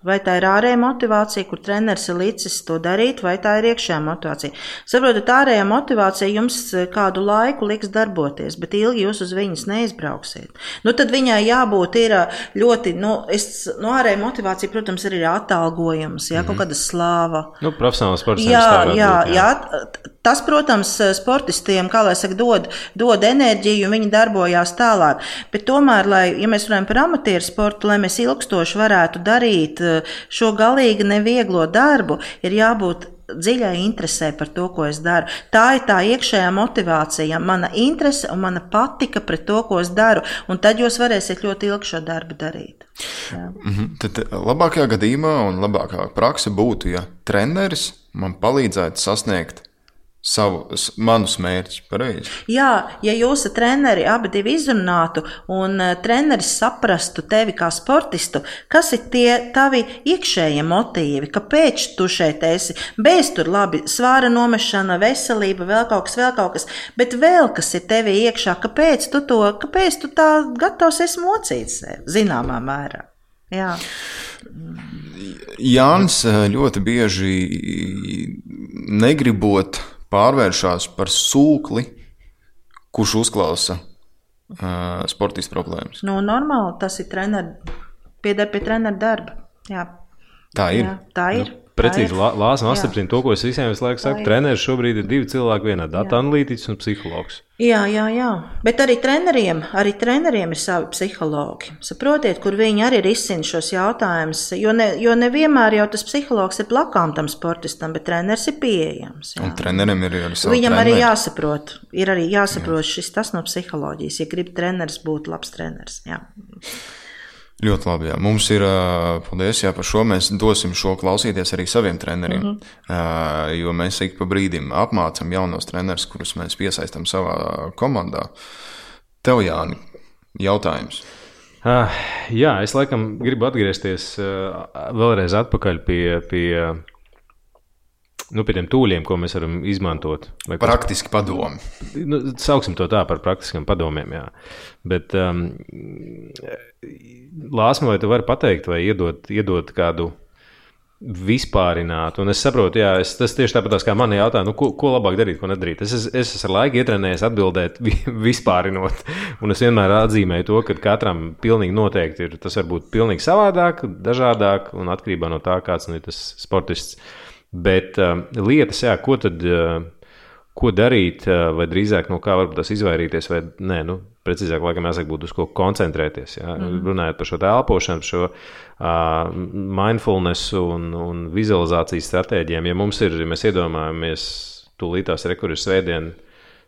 Vai tā ir ārējā motivācija, kur treneris ir licis to darīt, vai tā ir iekšējā motivācija? Saprotat, ārējā motivācija jums kādu laiku liks darboties, bet ilgi jūs uz viņas neizbrauksiet. Nu, tad viņai jābūt ir ļoti, nu, es, nu ārējā motivācija, protams, ir atalgojums, jā, mm -hmm. kaut kāda slāva. Nu, profesionāls sports. Jā, jā, jā, jā. Tas, protams, sportistiem, kā lai saka, dod, dod enerģiju, viņi darbojās tālāk. Bet tomēr, lai, ja mēs runājam par amatieru sportu, lai mēs ilgstoši varētu darīt šo galīgi nevieglo darbu, ir jābūt dziļai interesē par to, ko es daru. Tā ir tā iekšējā motivācija, mana interese un mana patika pret to, ko es daru. Un tad jūs varēsiet ļoti ilgi šo darbu darīt. Jā. -hmm. Tad labākajā gadījumā un labākā praksa būtu, ja treneris man palīdzētu sasniegt savu, manus mērķus. Pareizi. Jā, ja jūs ar treneri abi izrunātu un uh, treneris saprastu tevi kā sportistu, kas ir tie tavi iekšējie motīvi, kāpēc tu šeit esi. Bez tur labi svāra nomešana, veselība, vēl kaut kas, vēl kaut kas, bet vēl kas ir tevi iekšā, kāpēc tu to, kāpēc tu tā gatavs esi mocīt sev zināmā mērā. Jā. Jānis eh, ļoti bieži negribot pārvēršas par sūkli, kurš uzklausa uh, sportistu problēmas. Nu, normāli tas ir treneris, pieder pie treneru darba. Jā. Tā ir. Jā, tā ir. Nu, Precīzi Lāsas apstiprina to, ko es visiem visu laiku saku. Treneris šobrīd ir divi cilvēki vienā - datu analītiķis un psihologs. Jā, jā, jā. Bet arī treneriem, arī treneriem ir savi psihologi. Saprotiet, kur viņi arī risina šos jautājumus. Jo, ne, jo nevienmēr jau tas psihologs ir blakām tam sportistam, bet treneris ir pieejams. Jā. Un trenerim ir arī savi. Viņam treneri. arī jāsaprot, ir arī jāsaprot jā. šis tas no psiholoģijas, ja grib treneris būt labs treneris. Jā. Ļoti labi. Jā. Mums ir, paldies jā, par šo. Mēs dosim šo klausīties arī saviem treneriem. Mm -hmm. Jo mēs ik pa brīdim apmācām jaunos trenerus, kurus mēs piesaistām savā komandā. Tev, Jāni, jautājums. Uh, jā, es laikam gribu atgriezties uh, vēlreiz atpakaļ pie, pie nu, pie tiem tūļiem, ko mēs varam izmantot. Praktiski padomi. Nu, sauksim to tā par praktiskiem padomiem. Jā. Bet, um, Lāsma, vai tu vari pateikt, vai iedot, iedot kādu vispārināt. Un es saprotu, jā, es, tas tieši tāpat kā man jautā, nu, ko, ko labāk darīt, ko nedarīt. Es, es, es esmu ar laiku ietrenējies atbildēt vispārinot. Un es vienmēr atzīmēju to, ka katram pilnīgi noteikti ir tas var būt pilnīgi savādāk, dažādāk un atkarībā no tā, kāds nu, ir tas sportists. Bet uh, lietas, jā, ko tad. Uh, Ko darīt, uh, vai drīzāk no kā varbūt tas izvairīties, vai nē, nu, precīzāk, laikam, jāsaka, būtu uz ko koncentrēties. Jā. Mm. Runājot par šo elpošanu, par šo uh, mindfulness un, un vizualizācijas stratēģiem. Ja mums ir, ja mēs iedomājamies, tūlītās rekurors svētdien,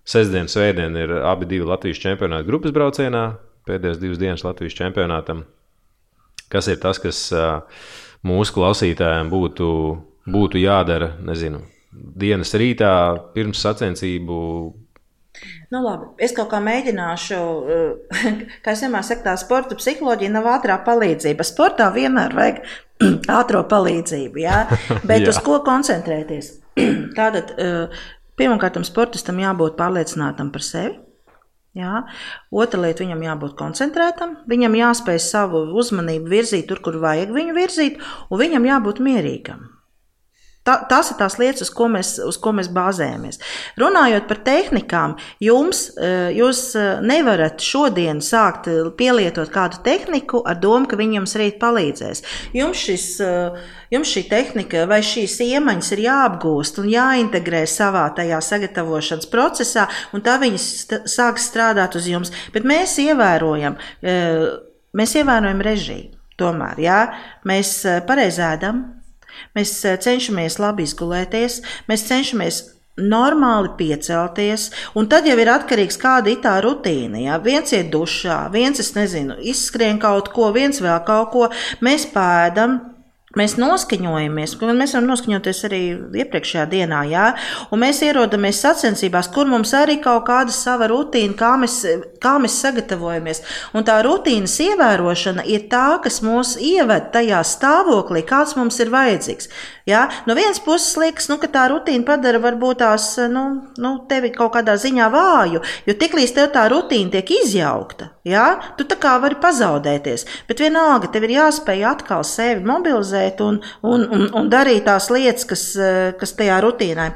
sestdien, svētdien ir abi divi Latvijas čempionāti grupas braucienā, pēdējās divas dienas Latvijas čempionātam. Kas ir tas, kas uh, mūsu klausītājiem būtu būtu jādara, nezinu, dienas rītā pirms sacensību. Nu, labi. Es kaut kā mēģināšu, eh, kā vienmēr saku, tā sporta psiholoģija nav ātrā palīdzība. Sportā vienmēr vajag ātrā palīdzību, jā? bet jā. uz ko koncentrēties? Tātad, eh, pirmkārt, sportistam jābūt pārliecinātam par sevi. Jā. Otra lieta, viņam jābūt koncentrētam, viņam jāspēj savu uzmanību virzīt tur, kur vajag viņu virzīt, un viņam jābūt mierīgam. Tā, tās ir tās lietas, uz ko, mēs, uz ko mēs bāzējamies. Runājot par tehnikām, jums, eh, jūs eh, nevarat šodien sākt eh, pielietot kādu tehniku ar domu, ka viņi jums rīt palīdzēs. Jums, šis, jums šī tehnika vai šīs iemaņas ir jāapgūst un jāintegrē savā tajā sagatavošanas procesā, un tā viņas sāks strādāt uz jums. Bet mēs ievērojam, mēs ievērojam režiju. Tomēr, jā, mēs pareizi ēdam, Mēs eh, cenšamies labi izgulēties, mēs cenšamies normāli piecelties, un tad jau ir atkarīgs kāda ir tā rutīna. Ja? Viens ir dušā, viens, es nezinu, izskrien kaut ko, viens vēl kaut ko, mēs pēdam, Mēs noskaņojamies, mēs varam noskaņoties arī iepriekšējā dienā, jā, un mēs ierodamies sacensībās, kur mums arī kaut kāda sava rutīna, kā mēs, kā mēs sagatavojamies. Un tā rutīnas ievērošana ir tā, kas mūs ieved tajā stāvoklī, kāds mums ir vajadzīgs. Jā. No vienas puses liekas, nu, ka tā rutīna padara varbūt tās, nu, nu tevi kaut kādā ziņā vāju, jo tiklīdz tev tā rutīna tiek izjaukta, jā, tu tā kā vari pazaudēties, bet vienalga tev ir jāspēj atkal sevi mobilizēt organizēt un, un, un, un darīt tās lietas, kas, eh, kas tajā rutīnā ir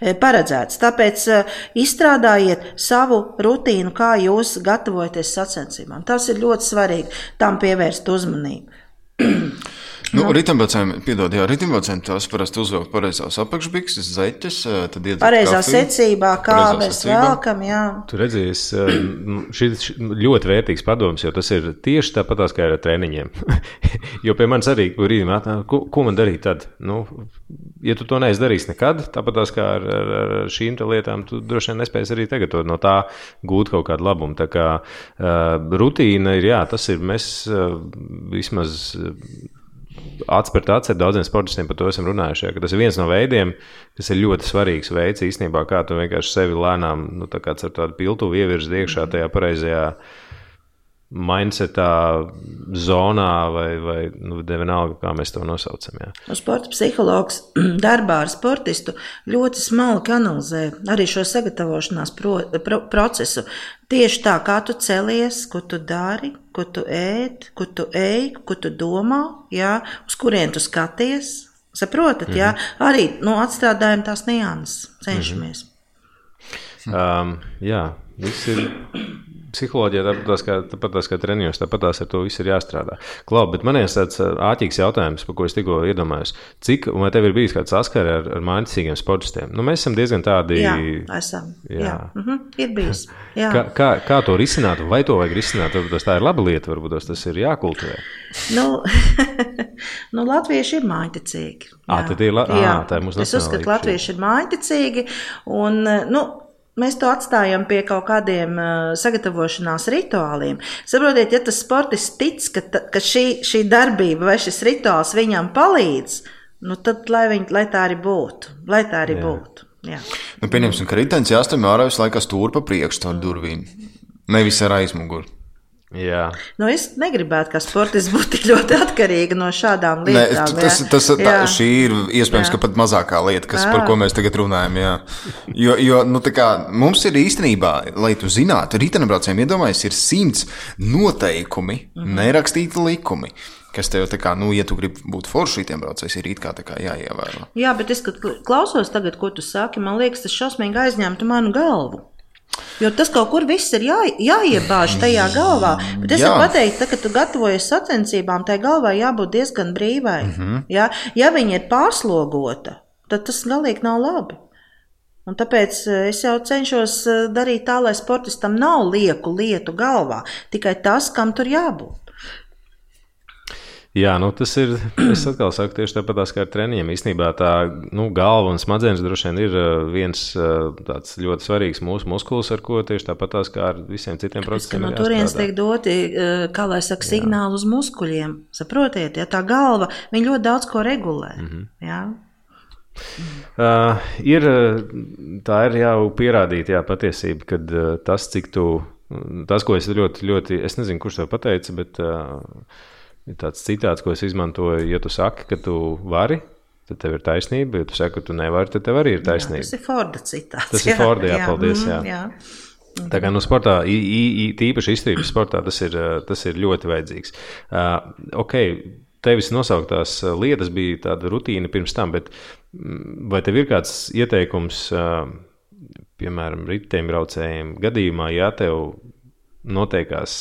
eh, paredzētas. Tāpēc eh, izstrādājiet savu rutīnu, kā jūs gatavojaties sacensībām. Tas ir ļoti svarīgi tam pievērst uzmanību. Nu, nu. Riteņbraucējiem, piedod, jā, riteņbraucējiem tās parasti uzvelk pareizās apakšbikses, zeķes, tad iedod Pareizā kafiju. secībā, kā Pareizā mēs secībā. velkam, jā. Tu redzēs, šis ļoti vērtīgs padoms, jo tas ir tieši tāpatās kā ar treniņiem. jo pie manis arī brīdī, ko, ko man darīt tad? Nu, ja tu to neizdarīsi nekad, tāpatās kā ar, ar, ar šīm lietām, tu droši vien nespēsi arī tagad no tā gūt kaut kādu labumu. Tā kā uh, rutīna ir, jā, tas ir mēs uh, vismaz. Uh, acis pret aci ar daudziem sportistiem par to esam runājuši. Ja, tas ir viens no veidiem, kas ir ļoti svarīgs veids īstenībā, kā tu vienkārši sevi lēnām, nu, tā ar tādu piltuvu ievirzi iekšā tajā pareizajā mindsetā, zonā vai, vai nu, vienalga, kā mēs to nosaucam. Jā. Nu, sporta psihologs darbā ar sportistu ļoti smalki analizē arī šo sagatavošanās pro, pro, procesu. Tieši tā, kā tu celies, ko tu dari, ko tu ēd, ko tu ej, ko tu domā, jā, uz kurien tu skaties. Saprotat, mm -hmm. jā, mhm. arī nu, atstrādājam tās nianses, cenšamies. Mm -hmm. um, jā, viss ir psiholoģija tāpat kā, tāpat kā treniņos, tāpat ar to viss ir jāstrādā. Klau, bet man ir tāds āķīgs jautājums, par ko es tikko iedomājos. Cik, vai tev ir bijis kāds saskars ar, ar mākslīgiem sportistiem? Nu, mēs esam diezgan tādi. Jā, esam. Jā, jā. Mhm, ir bijis. Jā. Kā, kā, kā to risināt, vai to vajag risināt? Varbūt tā ir laba lieta, varbūt tas ir jākultivē. Nu, nu, latvieši ir mājticīgi. Jā, à, ir la... À, tā ir mūsu Es uzskatu, ka latvieši ir mājticīgi. Un, nu, Mēs to atstājam pie kaut kādiem uh, sagatavošanās rituāliem. Saprotiet, ja tas sportists tic, ka, ta, ka šī, šī darbība vai šis rituāls viņam palīdz, nu tad lai, viņ, lai tā arī būtu. Lai tā arī Jā. būtu. Jā. Nu, pieņemsim, ka ritenis jāstāv ārā visu laiku stūri pa priekšu caur durvīm. Nevis ar aizmuguri. Jā. Nu, es negribētu, ka sports būtu tik ļoti atkarīgs no šādām lietām. Ne, tas, tas, tā, šī ir iespējams pat mazākā lieta, kas, jā. par ko mēs tagad runājam. Jā. Jo, jo nu, kā, mums ir īstenībā, lai tu zinātu, riteņbraucējiem iedomājies, ir simts noteikumi, mm -hmm. nerakstīti likumi. Kas tev tā kā, nu, ja tu gribi būt foršs riteņbraucējs, ir it kā, kā jāievēro. Jā, bet es, klausos tagad, ko tu saki, man liekas, tas šausmīgi aizņemtu manu galvu. Jo tas kaut kur viss ir jā, jāiebāž tajā galvā. Bet es varu pateikt, ka tu gatavojies sacensībām, tai galvai jābūt diezgan brīvai. Mm -hmm. ja? ja viņa ir pārslogota, tad tas galīgi nav labi. Un tāpēc eh, es jau cenšos eh, darīt tā, lai sportistam nav lieku lietu galvā, tikai tas, kam tur jābūt. Jā, nu tas ir. Es atkal saku, tieši tāpat kā ar treniņiem. Īstenībā tā nu, galva un smadzenes droši vien ir uh, viens uh, tāds ļoti svarīgs mūsu muskulis, ar ko tieši tāpat kā ar visiem citiem procesiem. No turienes tiek doti, uh, kā lai saka, signāli uz muskuļiem. Saprotiet, ja tā galva, ļoti daudz ko regulē. Mm -hmm. Jā. Uh, ir, tā ir jau pierādīta patiesība, ka uh, tas, cik tu, tas, ko es ļoti, ļoti, es nezinu, kurš to pateica, bet uh, Ir tāds citāts, ko es izmantoju, ja tu saki, ka tu vari, tad tev ir taisnība. Ja tu saki, ka tu nevari, tad tev arī ir taisnība. Jā, tas ir Forda citāts. Tas jā, ir Forda, jā, jā, paldies. Jā. Jā. Tā kā nu, sportā, tīpaši izturības sportā, tas ir, tas ir ļoti vajadzīgs. Uh, ok, tevis nosauktās lietas bija tāda rutīna pirms tam, bet mm, vai tev ir kāds ieteikums, piemēram, riteņbraucējiem gadījumā, ja tev notiekās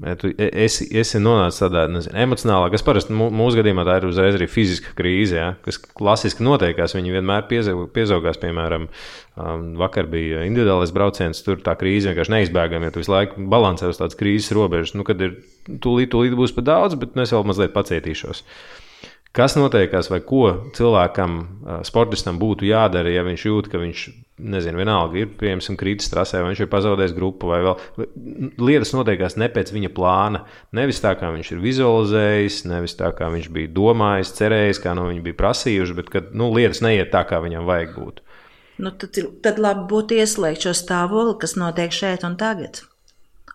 Ja tu e, esi, esi nonācis tādā nezinu, emocionālā, kas parasti mūsu gadījumā tā ir uzreiz arī fiziska krīze, ja, kas klasiski notiekās. Viņi vienmēr piezaugās, piemēram, um, vakar bija individuālais brauciens, tur tā krīze vienkārši neizbēgama, ja tu visu laiku balansē uz tādas krīzes robežas. Nu, kad ir tūlīt, tūlīt būs par daudz, bet nu, es vēl mazliet pacietīšos. Kas notiekās, vai ko cilvēkam, sportistam būtu jādara, ja viņš jūt, ka viņš, nezinu, vienalga ir piemēram kritis trasē, vai viņš ir pazaudējis grupu, vai vēl lietas notiekās ne pēc viņa plāna. Nevis tā, kā viņš ir vizualizējis, nevis tā, kā viņš bija domājis, cerējis, kā no viņa bija prasījuši, bet kad nu, lietas neiet tā, kā viņam vajag būt. Nu, tad, tad labi būtu ieslēgt šo stāvokli, kas notiek šeit un tagad.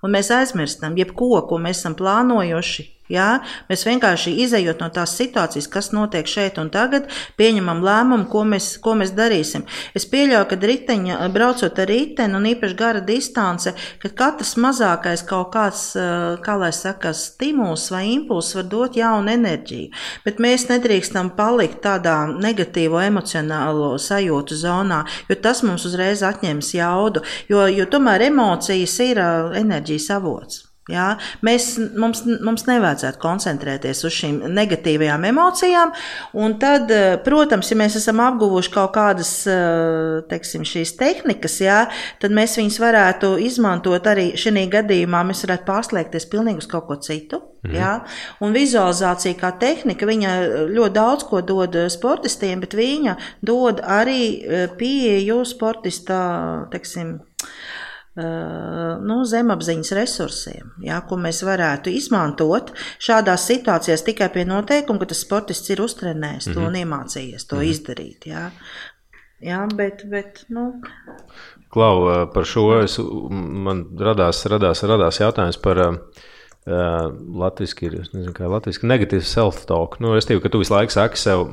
Un mēs aizmirstam, jebko, ko mēs esam plānojuši Jā, mēs vienkārši izējot no tās situācijas, kas notiek šeit un tagad, pieņemam lēmumu, ko mēs, ko mēs darīsim. Es pieļauju, ka riteņa, braucot ar riteni un īpaši gara distance, ka katrs mazākais kaut kāds, kā lai saka, stimuls vai impulss var dot jaunu enerģiju. Bet mēs nedrīkstam palikt tādā negatīvo emocionālo sajūtu zonā, jo tas mums uzreiz atņems jaudu, jo, jo tomēr emocijas ir enerģijas avots. Jā, mēs, mums, mums nevajadzētu koncentrēties uz šīm negatīvajām emocijām. Tad, eh, protams, ja mēs esam apguvuši kaut kādas eh, teiksim, šīs tehnikas, jā, tad mēs viņus varētu izmantot arī šajā gadījumā. Mēs varētu pārslēgties pilnīgi uz kaut ko citu. Mhm. Jā. Un vizualizācija kā tehnika, viņa ļoti daudz ko dod sportistiem, bet viņa dod arī eh, pieeju sportista, teiksim, Eh, nu, zemapziņas resursiem, ja, ko mēs varētu izmantot šādās situācijās tikai pie noteikuma, ka tas sportists ir uztrenējis mm -hmm. to un mhm. iemācījies to mm -hmm. izdarīt. Ja. Ja, bet, bet, nu. Klau, eh, par šo es, man radās, radās, radās jautājums par uh, Uh, Latvijasiski ir nezinu, kā latviešu negatīvs self-talk. Nu, es teiktu, ka tu visu laiku saki sev,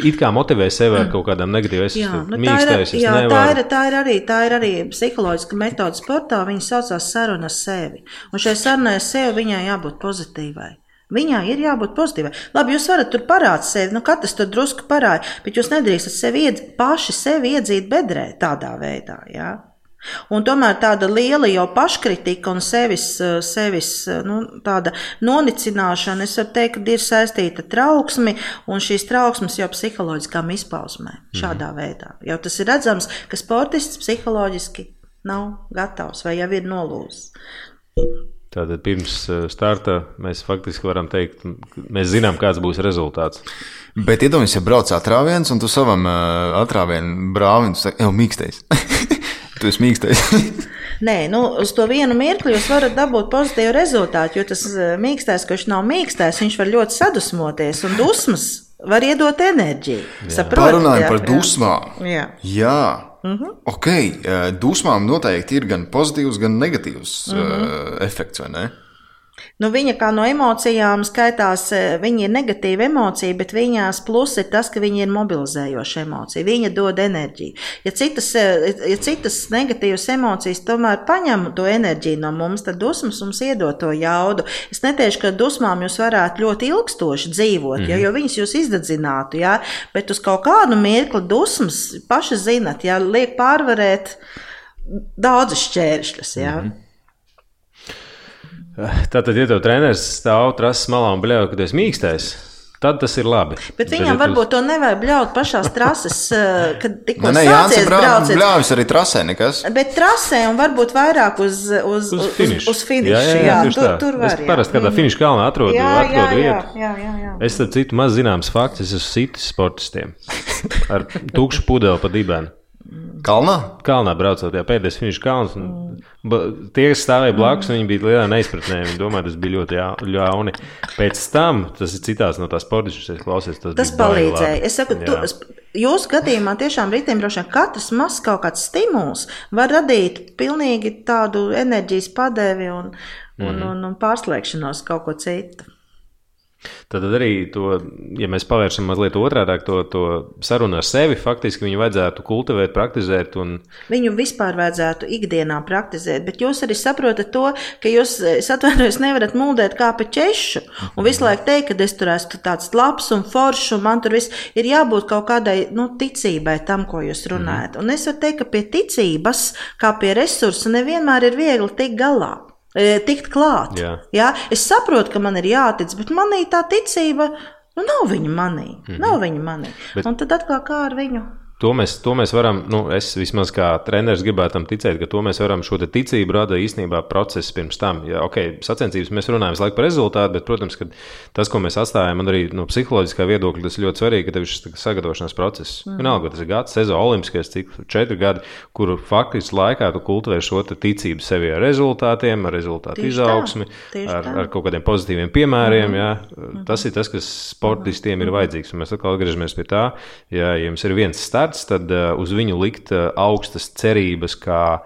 it kā motivē sevi ar kaut kādām negatīvām lietām. Nu, tā, ir, jā, tā, ir, tā, ir arī, tā ir arī psiholoģiska metode sportā. Viņa saucās saruna ar sevi. Un šai sarunai ar sevi viņai jābūt pozitīvai. Viņai ir jābūt pozitīvai. Labi, jūs varat tur parādīt sevi, nu katrs tur drusku parāda, bet jūs nedrīkstat sevi iedz, paši sevi iedzīt bedrē tādā veidā. Jā? Un tomēr tāda liela jau paškritika un sevis, sevis nu, nonicināšana, es varu teikt, ir saistīta ar trauksmi un šīs trauksmes jau psiholoģiskām izpausmēm. Šādā mm. veidā. Jau tas ir redzams, ka sportists psiholoģiski nav gatavs vai jau ir nolūzis. Tātad pirms eh, starta mēs faktiski varam teikt, mēs zinām, kāds būs rezultāts. Bet iedomājieties, ja brauc atrāviens un tu savam atrāvienu brālim, tu saki, jau mīkstais. Tu esi mīkstais. Nē, nu, uz to vienu mirkli jūs varat dabūt pozitīvu rezultātu, jo tas eh, mīkstais, kurš nav mīkstais, viņš var ļoti sadusmoties un dusmas var iedot enerģiju. Parunājot par dusmām. Jā. jā. Mm -hmm. Ok, eh, dusmām noteikti ir gan pozitīvs, gan negatīvs mm -hmm. efekts, vai ne? Nu, viņa kā no emocijām skaitās, e, viņa ir negatīva emocija, bet viņās plus ir tas, ka viņa ir mobilizējoša emocija. Viņa dod enerģiju. Ja citas, e, ja citas negatīvas emocijas tomēr paņem to enerģiju no mums, tad dusmas mums iedod to jaudu. Es neteikšu, ka dusmām jūs varētu ļoti ilgstoši dzīvot, mm -hmm. ja, mhm. jo viņas jūs izdedzinātu, ja, bet uz kaut kādu mirkli dusmas paši zinat, ja liek pārvarēt daudzas šķēršļus. Ja. Mm -hmm. Tātad, ja tev treneris stāv trases malā un bļauj, ka tu esi mīkstais, tad tas ir labi. Bet viņam Bet, varbūt to nevajag bļaut pašās trases, eh, kad tikko nē, sācies brauciens. Bļaujas arī trasē nekas. Bet trasē un varbūt vairāk uz, uz, uz, finišu. Uz, uz finišu. Jā, jā, jā, jā tur, tur var. Es parasti kādā mm. finiša kalnā atrodu, jā, atrodu jā, vietu. Jā, jā, jā. Es starp citu maz zināms fakts, es esmu sitis sportistiem ar tukšu pudeli pa dibenu. Kalnā? Kalnā braucot, jā, pēdējais finiša kalns. Un, mm. Tie, kas stāvēja blakus, viņi bija lielā neizpratnē. Viņi domāja, tas bija ļoti ļauni. Pēc tam, tas ir citās no tās sportišķas, kas klausies. Tas, tas palīdzēja. Es saku, tu, jūsu gadījumā tiešām riteņbraukšanā katrs mazs kaut kāds stimuls var radīt pilnīgi tādu enerģijas padevi un, un, mm. un, un pārslēgšanos kaut ko citu. Tad arī, to, ja mēs pavēršam mazliet otrādi to, to sarunu ar sevi, faktiski viņu vajadzētu kultivēt, praktizēt. Un... Viņu vispār vajadzētu ikdienā praktizēt, bet jūs arī saprotat to, ka jūs, es atvainojos, nevarat muldēt kā pa ķešu un visu laiku teikt, ka es tur esmu tāds labs un foršs, un man tur viss ir jābūt kaut kādai nu, ticībai tam, ko jūs runājat. Mm. Un es varu teikt, ka pie ticības, kā pie resursa, nevienmēr ir viegli tikt galā tikt klāt. Jā. Jā? Es saprotu, ka man ir jātic, bet manī tā ticība nu, nav viņa manī. Mm -hmm. Nav viņa manī. Bet... Un tad atkal kā ar viņu? To mēs, to mēs varam, nu, es vismaz kā treneris gribētu tam ticēt, ka to mēs varam šo ticību rada īstenībā process pirms tam. Ja, ok, sacensības mēs runājam visu laiku par rezultātu, bet, protams, ka tas, ko mēs atstājam, un arī no psiholoģiskā viedokļa, tas ļoti svarīgi, ka tev ir šis sagatavošanās process. Mm. Vienalga, tas ir gads, sezona, olimpiskais cikls, četri gadi, kuru faktiski laikā tu kultivē šo ticību sevi ar rezultātiem, ar rezultātu Tieši izaugsmi, tā. ar, tā. ar kaut kādiem pozitīviem piemēriem. Mm. Ja. Tas ir tas, kas sportistiem mm. ir vajadzīgs. Un mēs atkal atgriežamies pie tā, ja jums ir viens starts starts, tad uh, uz viņu likt uh, augstas cerības, kā,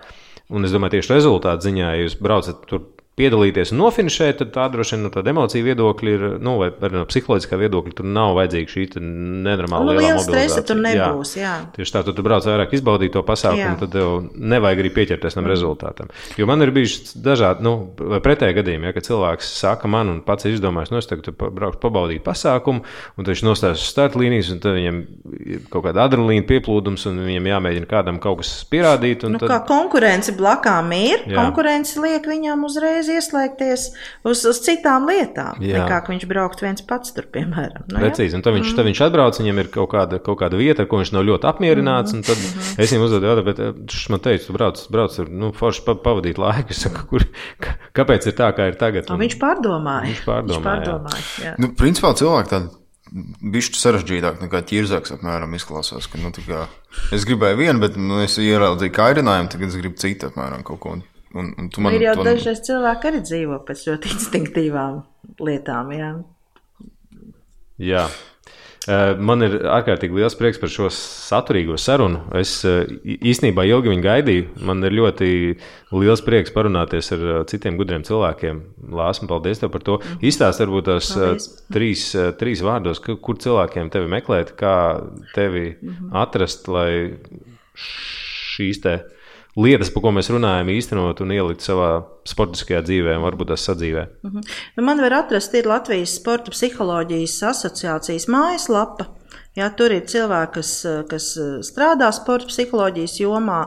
un es domāju, tieši rezultātu ziņā, ja jūs braucat tur piedalīties un nofinišēt, tad tā droši vien no tāda emocija viedokļa ir, nu, vai no psiholoģiskā viedokļa, tur nav vajadzīga šī nenormāla nu, liela stresa. Tur nebūs, jā. jā. Tieši tā, tu, tu brauc vairāk izbaudīt to pasākumu, jā. tad tev nevajag arī pieķerties tam mm. rezultātam. Jo man ir bijuši dažādi, nu, pretēji gadījumi, ja, kad cilvēks saka man un pats ir izdomājis, nu, es tagad braukšu pabaudīt pasākumu, un viņš nostājas uz startlīnijas, un tad viņam kaut kāda adrenalīna pieplūdums, un viņam jāmēģina kādam kaut kas pierādīt. Nu, tad... Kā konkurence blakām ir, jā. konkurence liek viņam uzreiz uzreiz ieslēgties uz, uz citām lietām, Jā. nekā viņš braukt viens pats tur, piemēram. Nu, Precīzi, un tad viņš, mm. tad viņš atbrauc, viņam ir kaut kāda, kaut kāda vieta, ar ko viņš nav ļoti apmierināts, mm. un tad mm. es viņam uzdodu jautājumu, bet viņš eh, man teica, tu brauc, brauc tur, nu, forši pavadīt laiku, saku, kur, kāpēc ir tā, kā ir tagad? Un, un viņš pārdomāja. Viņš pārdomāja, viņš pārdomāja jā. Jā. Nu, principā cilvēki tādi Bišķi sarežģītāk nekā ķirzaks, apmēram, izklausās. Ka, nu, kā, es gribēju vienu, bet nu, es ieraudzīju kairinājumu, tagad es gribu citu, apmēram, kaut ko. Un, un man, ir jau man... dažreiz cilvēki arī dzīvo pēc ļoti instinktīvām lietām. Jā. jā. Man ir ārkārtīgi liels prieks par šo saturīgo sarunu. Es īstenībā ilgi viņu gaidīju. Man ir ļoti liels prieks parunāties ar citiem gudriem cilvēkiem. Lāsma, paldies tev par to. Mm. Izstāst varbūt tās trīs, trīs vārdos, kur cilvēkiem tevi meklēt, kā tevi -hmm. atrast, lai šīs te lietas, par ko mēs runājam, īstenot un ielikt savā sportiskajā dzīvē, varbūt tās sadzīvē. Uh mhm. -huh. nu, man var atrast, Latvijas Sporta psiholoģijas asociācijas mājaslapa. Jā, tur ir cilvēki, kas, kas strādā sporta psiholoģijas jomā.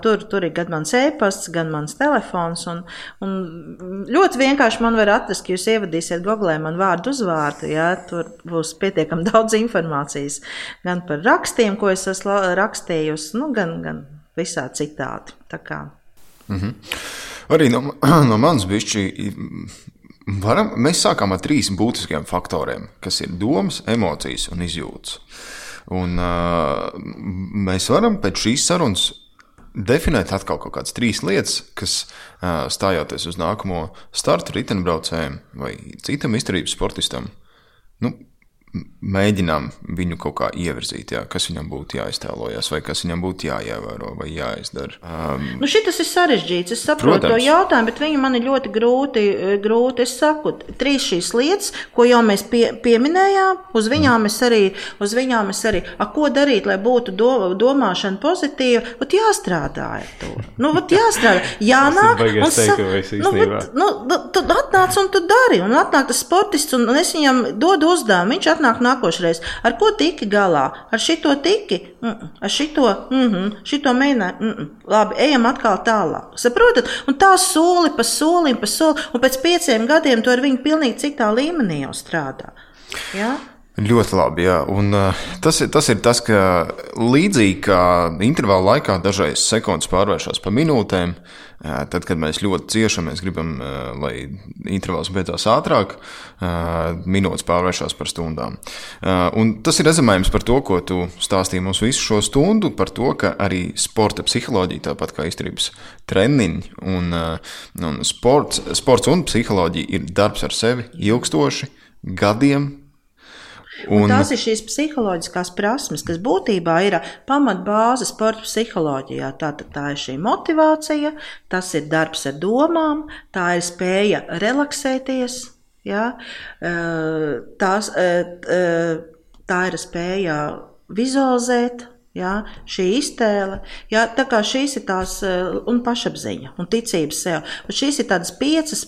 Tur, tur ir gan mans e-pasts, gan mans telefons. Un, un ļoti vienkārši man var atrast, ka jūs ievadīsiet Google man vārdu uzvārdu. Jā, tur būs pietiekami daudz informācijas gan par rakstiem, ko es esmu rakstījusi, nu, gan, gan visā citādi. Mm -hmm. Arī no, no manas bišķi. Varam, mēs sākām ar trīs būtiskiem faktoriem, kas ir domas, emocijas un izjūtas. Un, uh, mēs varam pēc šīs sarunas definēt atkal kaut kādas trīs lietas, kas uh, stājoties uz nākamo startu riteņbraucējiem vai citam izturības sportistam, nu, mēģinām viņu kaut kā ievirzīt, jā, kas viņam būtu jāiztēlojas, vai kas viņam būtu jāievēro vai jāizdara. Um, nu, Šis ir sarežģīts. Es saprotu protams. to jautājumu, bet viņu man ir ļoti grūti. grūti es saku, trīs šīs lietas, ko jau mēs pie, pieminējām, uz viņām mm. es arī, uz viņām es arī, a, ko darīt, lai būtu do, domāšana pozitīva, ot jāstrādā ar to. Nu, ot jāstrādā, jānāk un saka, nu, bet, nu, tu atnāc un tu dari, un atnāk tas sportists, un, es viņam dodu uzdevumu, viņš atnāk atnāk nākošais. Ar ko tiki galā? Ar šito tiki? Mm -mm. Ar šito, mm -hmm. šito mēģināju. Mm -mm. Labi, ejam atkal tālāk. Saprotat? Un tā soli pa solim, pa solim, un pēc pieciem gadiem tu ar viņu pilnīgi citā līmenī jau strādā. Ja? Ļoti labi. Jā. Un, uh, tas, ir, tas ir tas, ka līdzīgi kā intervāla laikā dažreiz sekundes pārvēršas par minūtēm, uh, tad, kad mēs ļoti ciešam, mēs gribam, uh, lai intervāls beidzās ātrāk, minūtes pārvēršas par stundām. Un tas ir rezumējums par to, ko tu stāstīji mums visu šo stundu, par to, ka arī sporta psiholoģija, tāpat kā izturības treniņi un, un sports, sports un psiholoģija ir darbs ar sevi ilgstoši gadiem Un, un tās ir šīs psiholoģiskās prasmes, kas būtībā ir pamatbāze sporta psiholoģijā. Tā, tā ir šī motivācija, tas ir darbs ar domām, tā ir spēja relaksēties. Ja? Tās, tā ir spēja vizualizēt, Ja, šī iztēle, ja, tā kā šīs ir tās un pašapziņa un ticības sev. Un šīs ir tādas piecas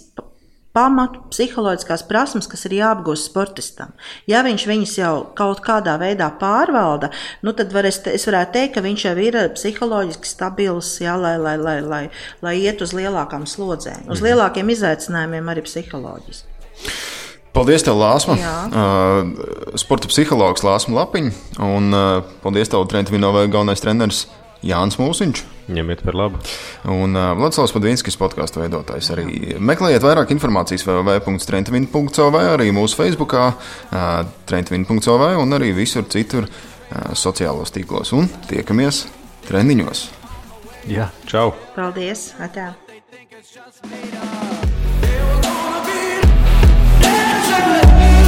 pamatu psiholoģiskās prasmes, kas ir jāapgūst sportistam. Ja viņš viņas jau kaut kādā veidā pārvalda, nu tad var es, es varētu teikt, ka viņš jau ir psiholoģiski stabils, jā, lai, lai, lai, lai, lai iet uz lielākām slodzēm, uz mhm. lielākiem izaicinājumiem arī psiholoģiski. Paldies, tev, Lāsma. Uh, sporta psihologs Lāsma Lapiņa. Un uh, paldies, tev, Trenta Vinovai, galvenais treneris Jānis Mūsiņš. Ņemiet par labu. Un uh, Vladislavs Padvīnskis, podkāstu veidotājs. Arī meklējiet vairāk informācijas www.trentvin.cl, arī mūsu Facebook, uh, trentvin.cl un arī visur citur uh, sociālos tīklos. Un tiekamies treniņos. Jā, čau! Paldies! Atā. They were gonna be.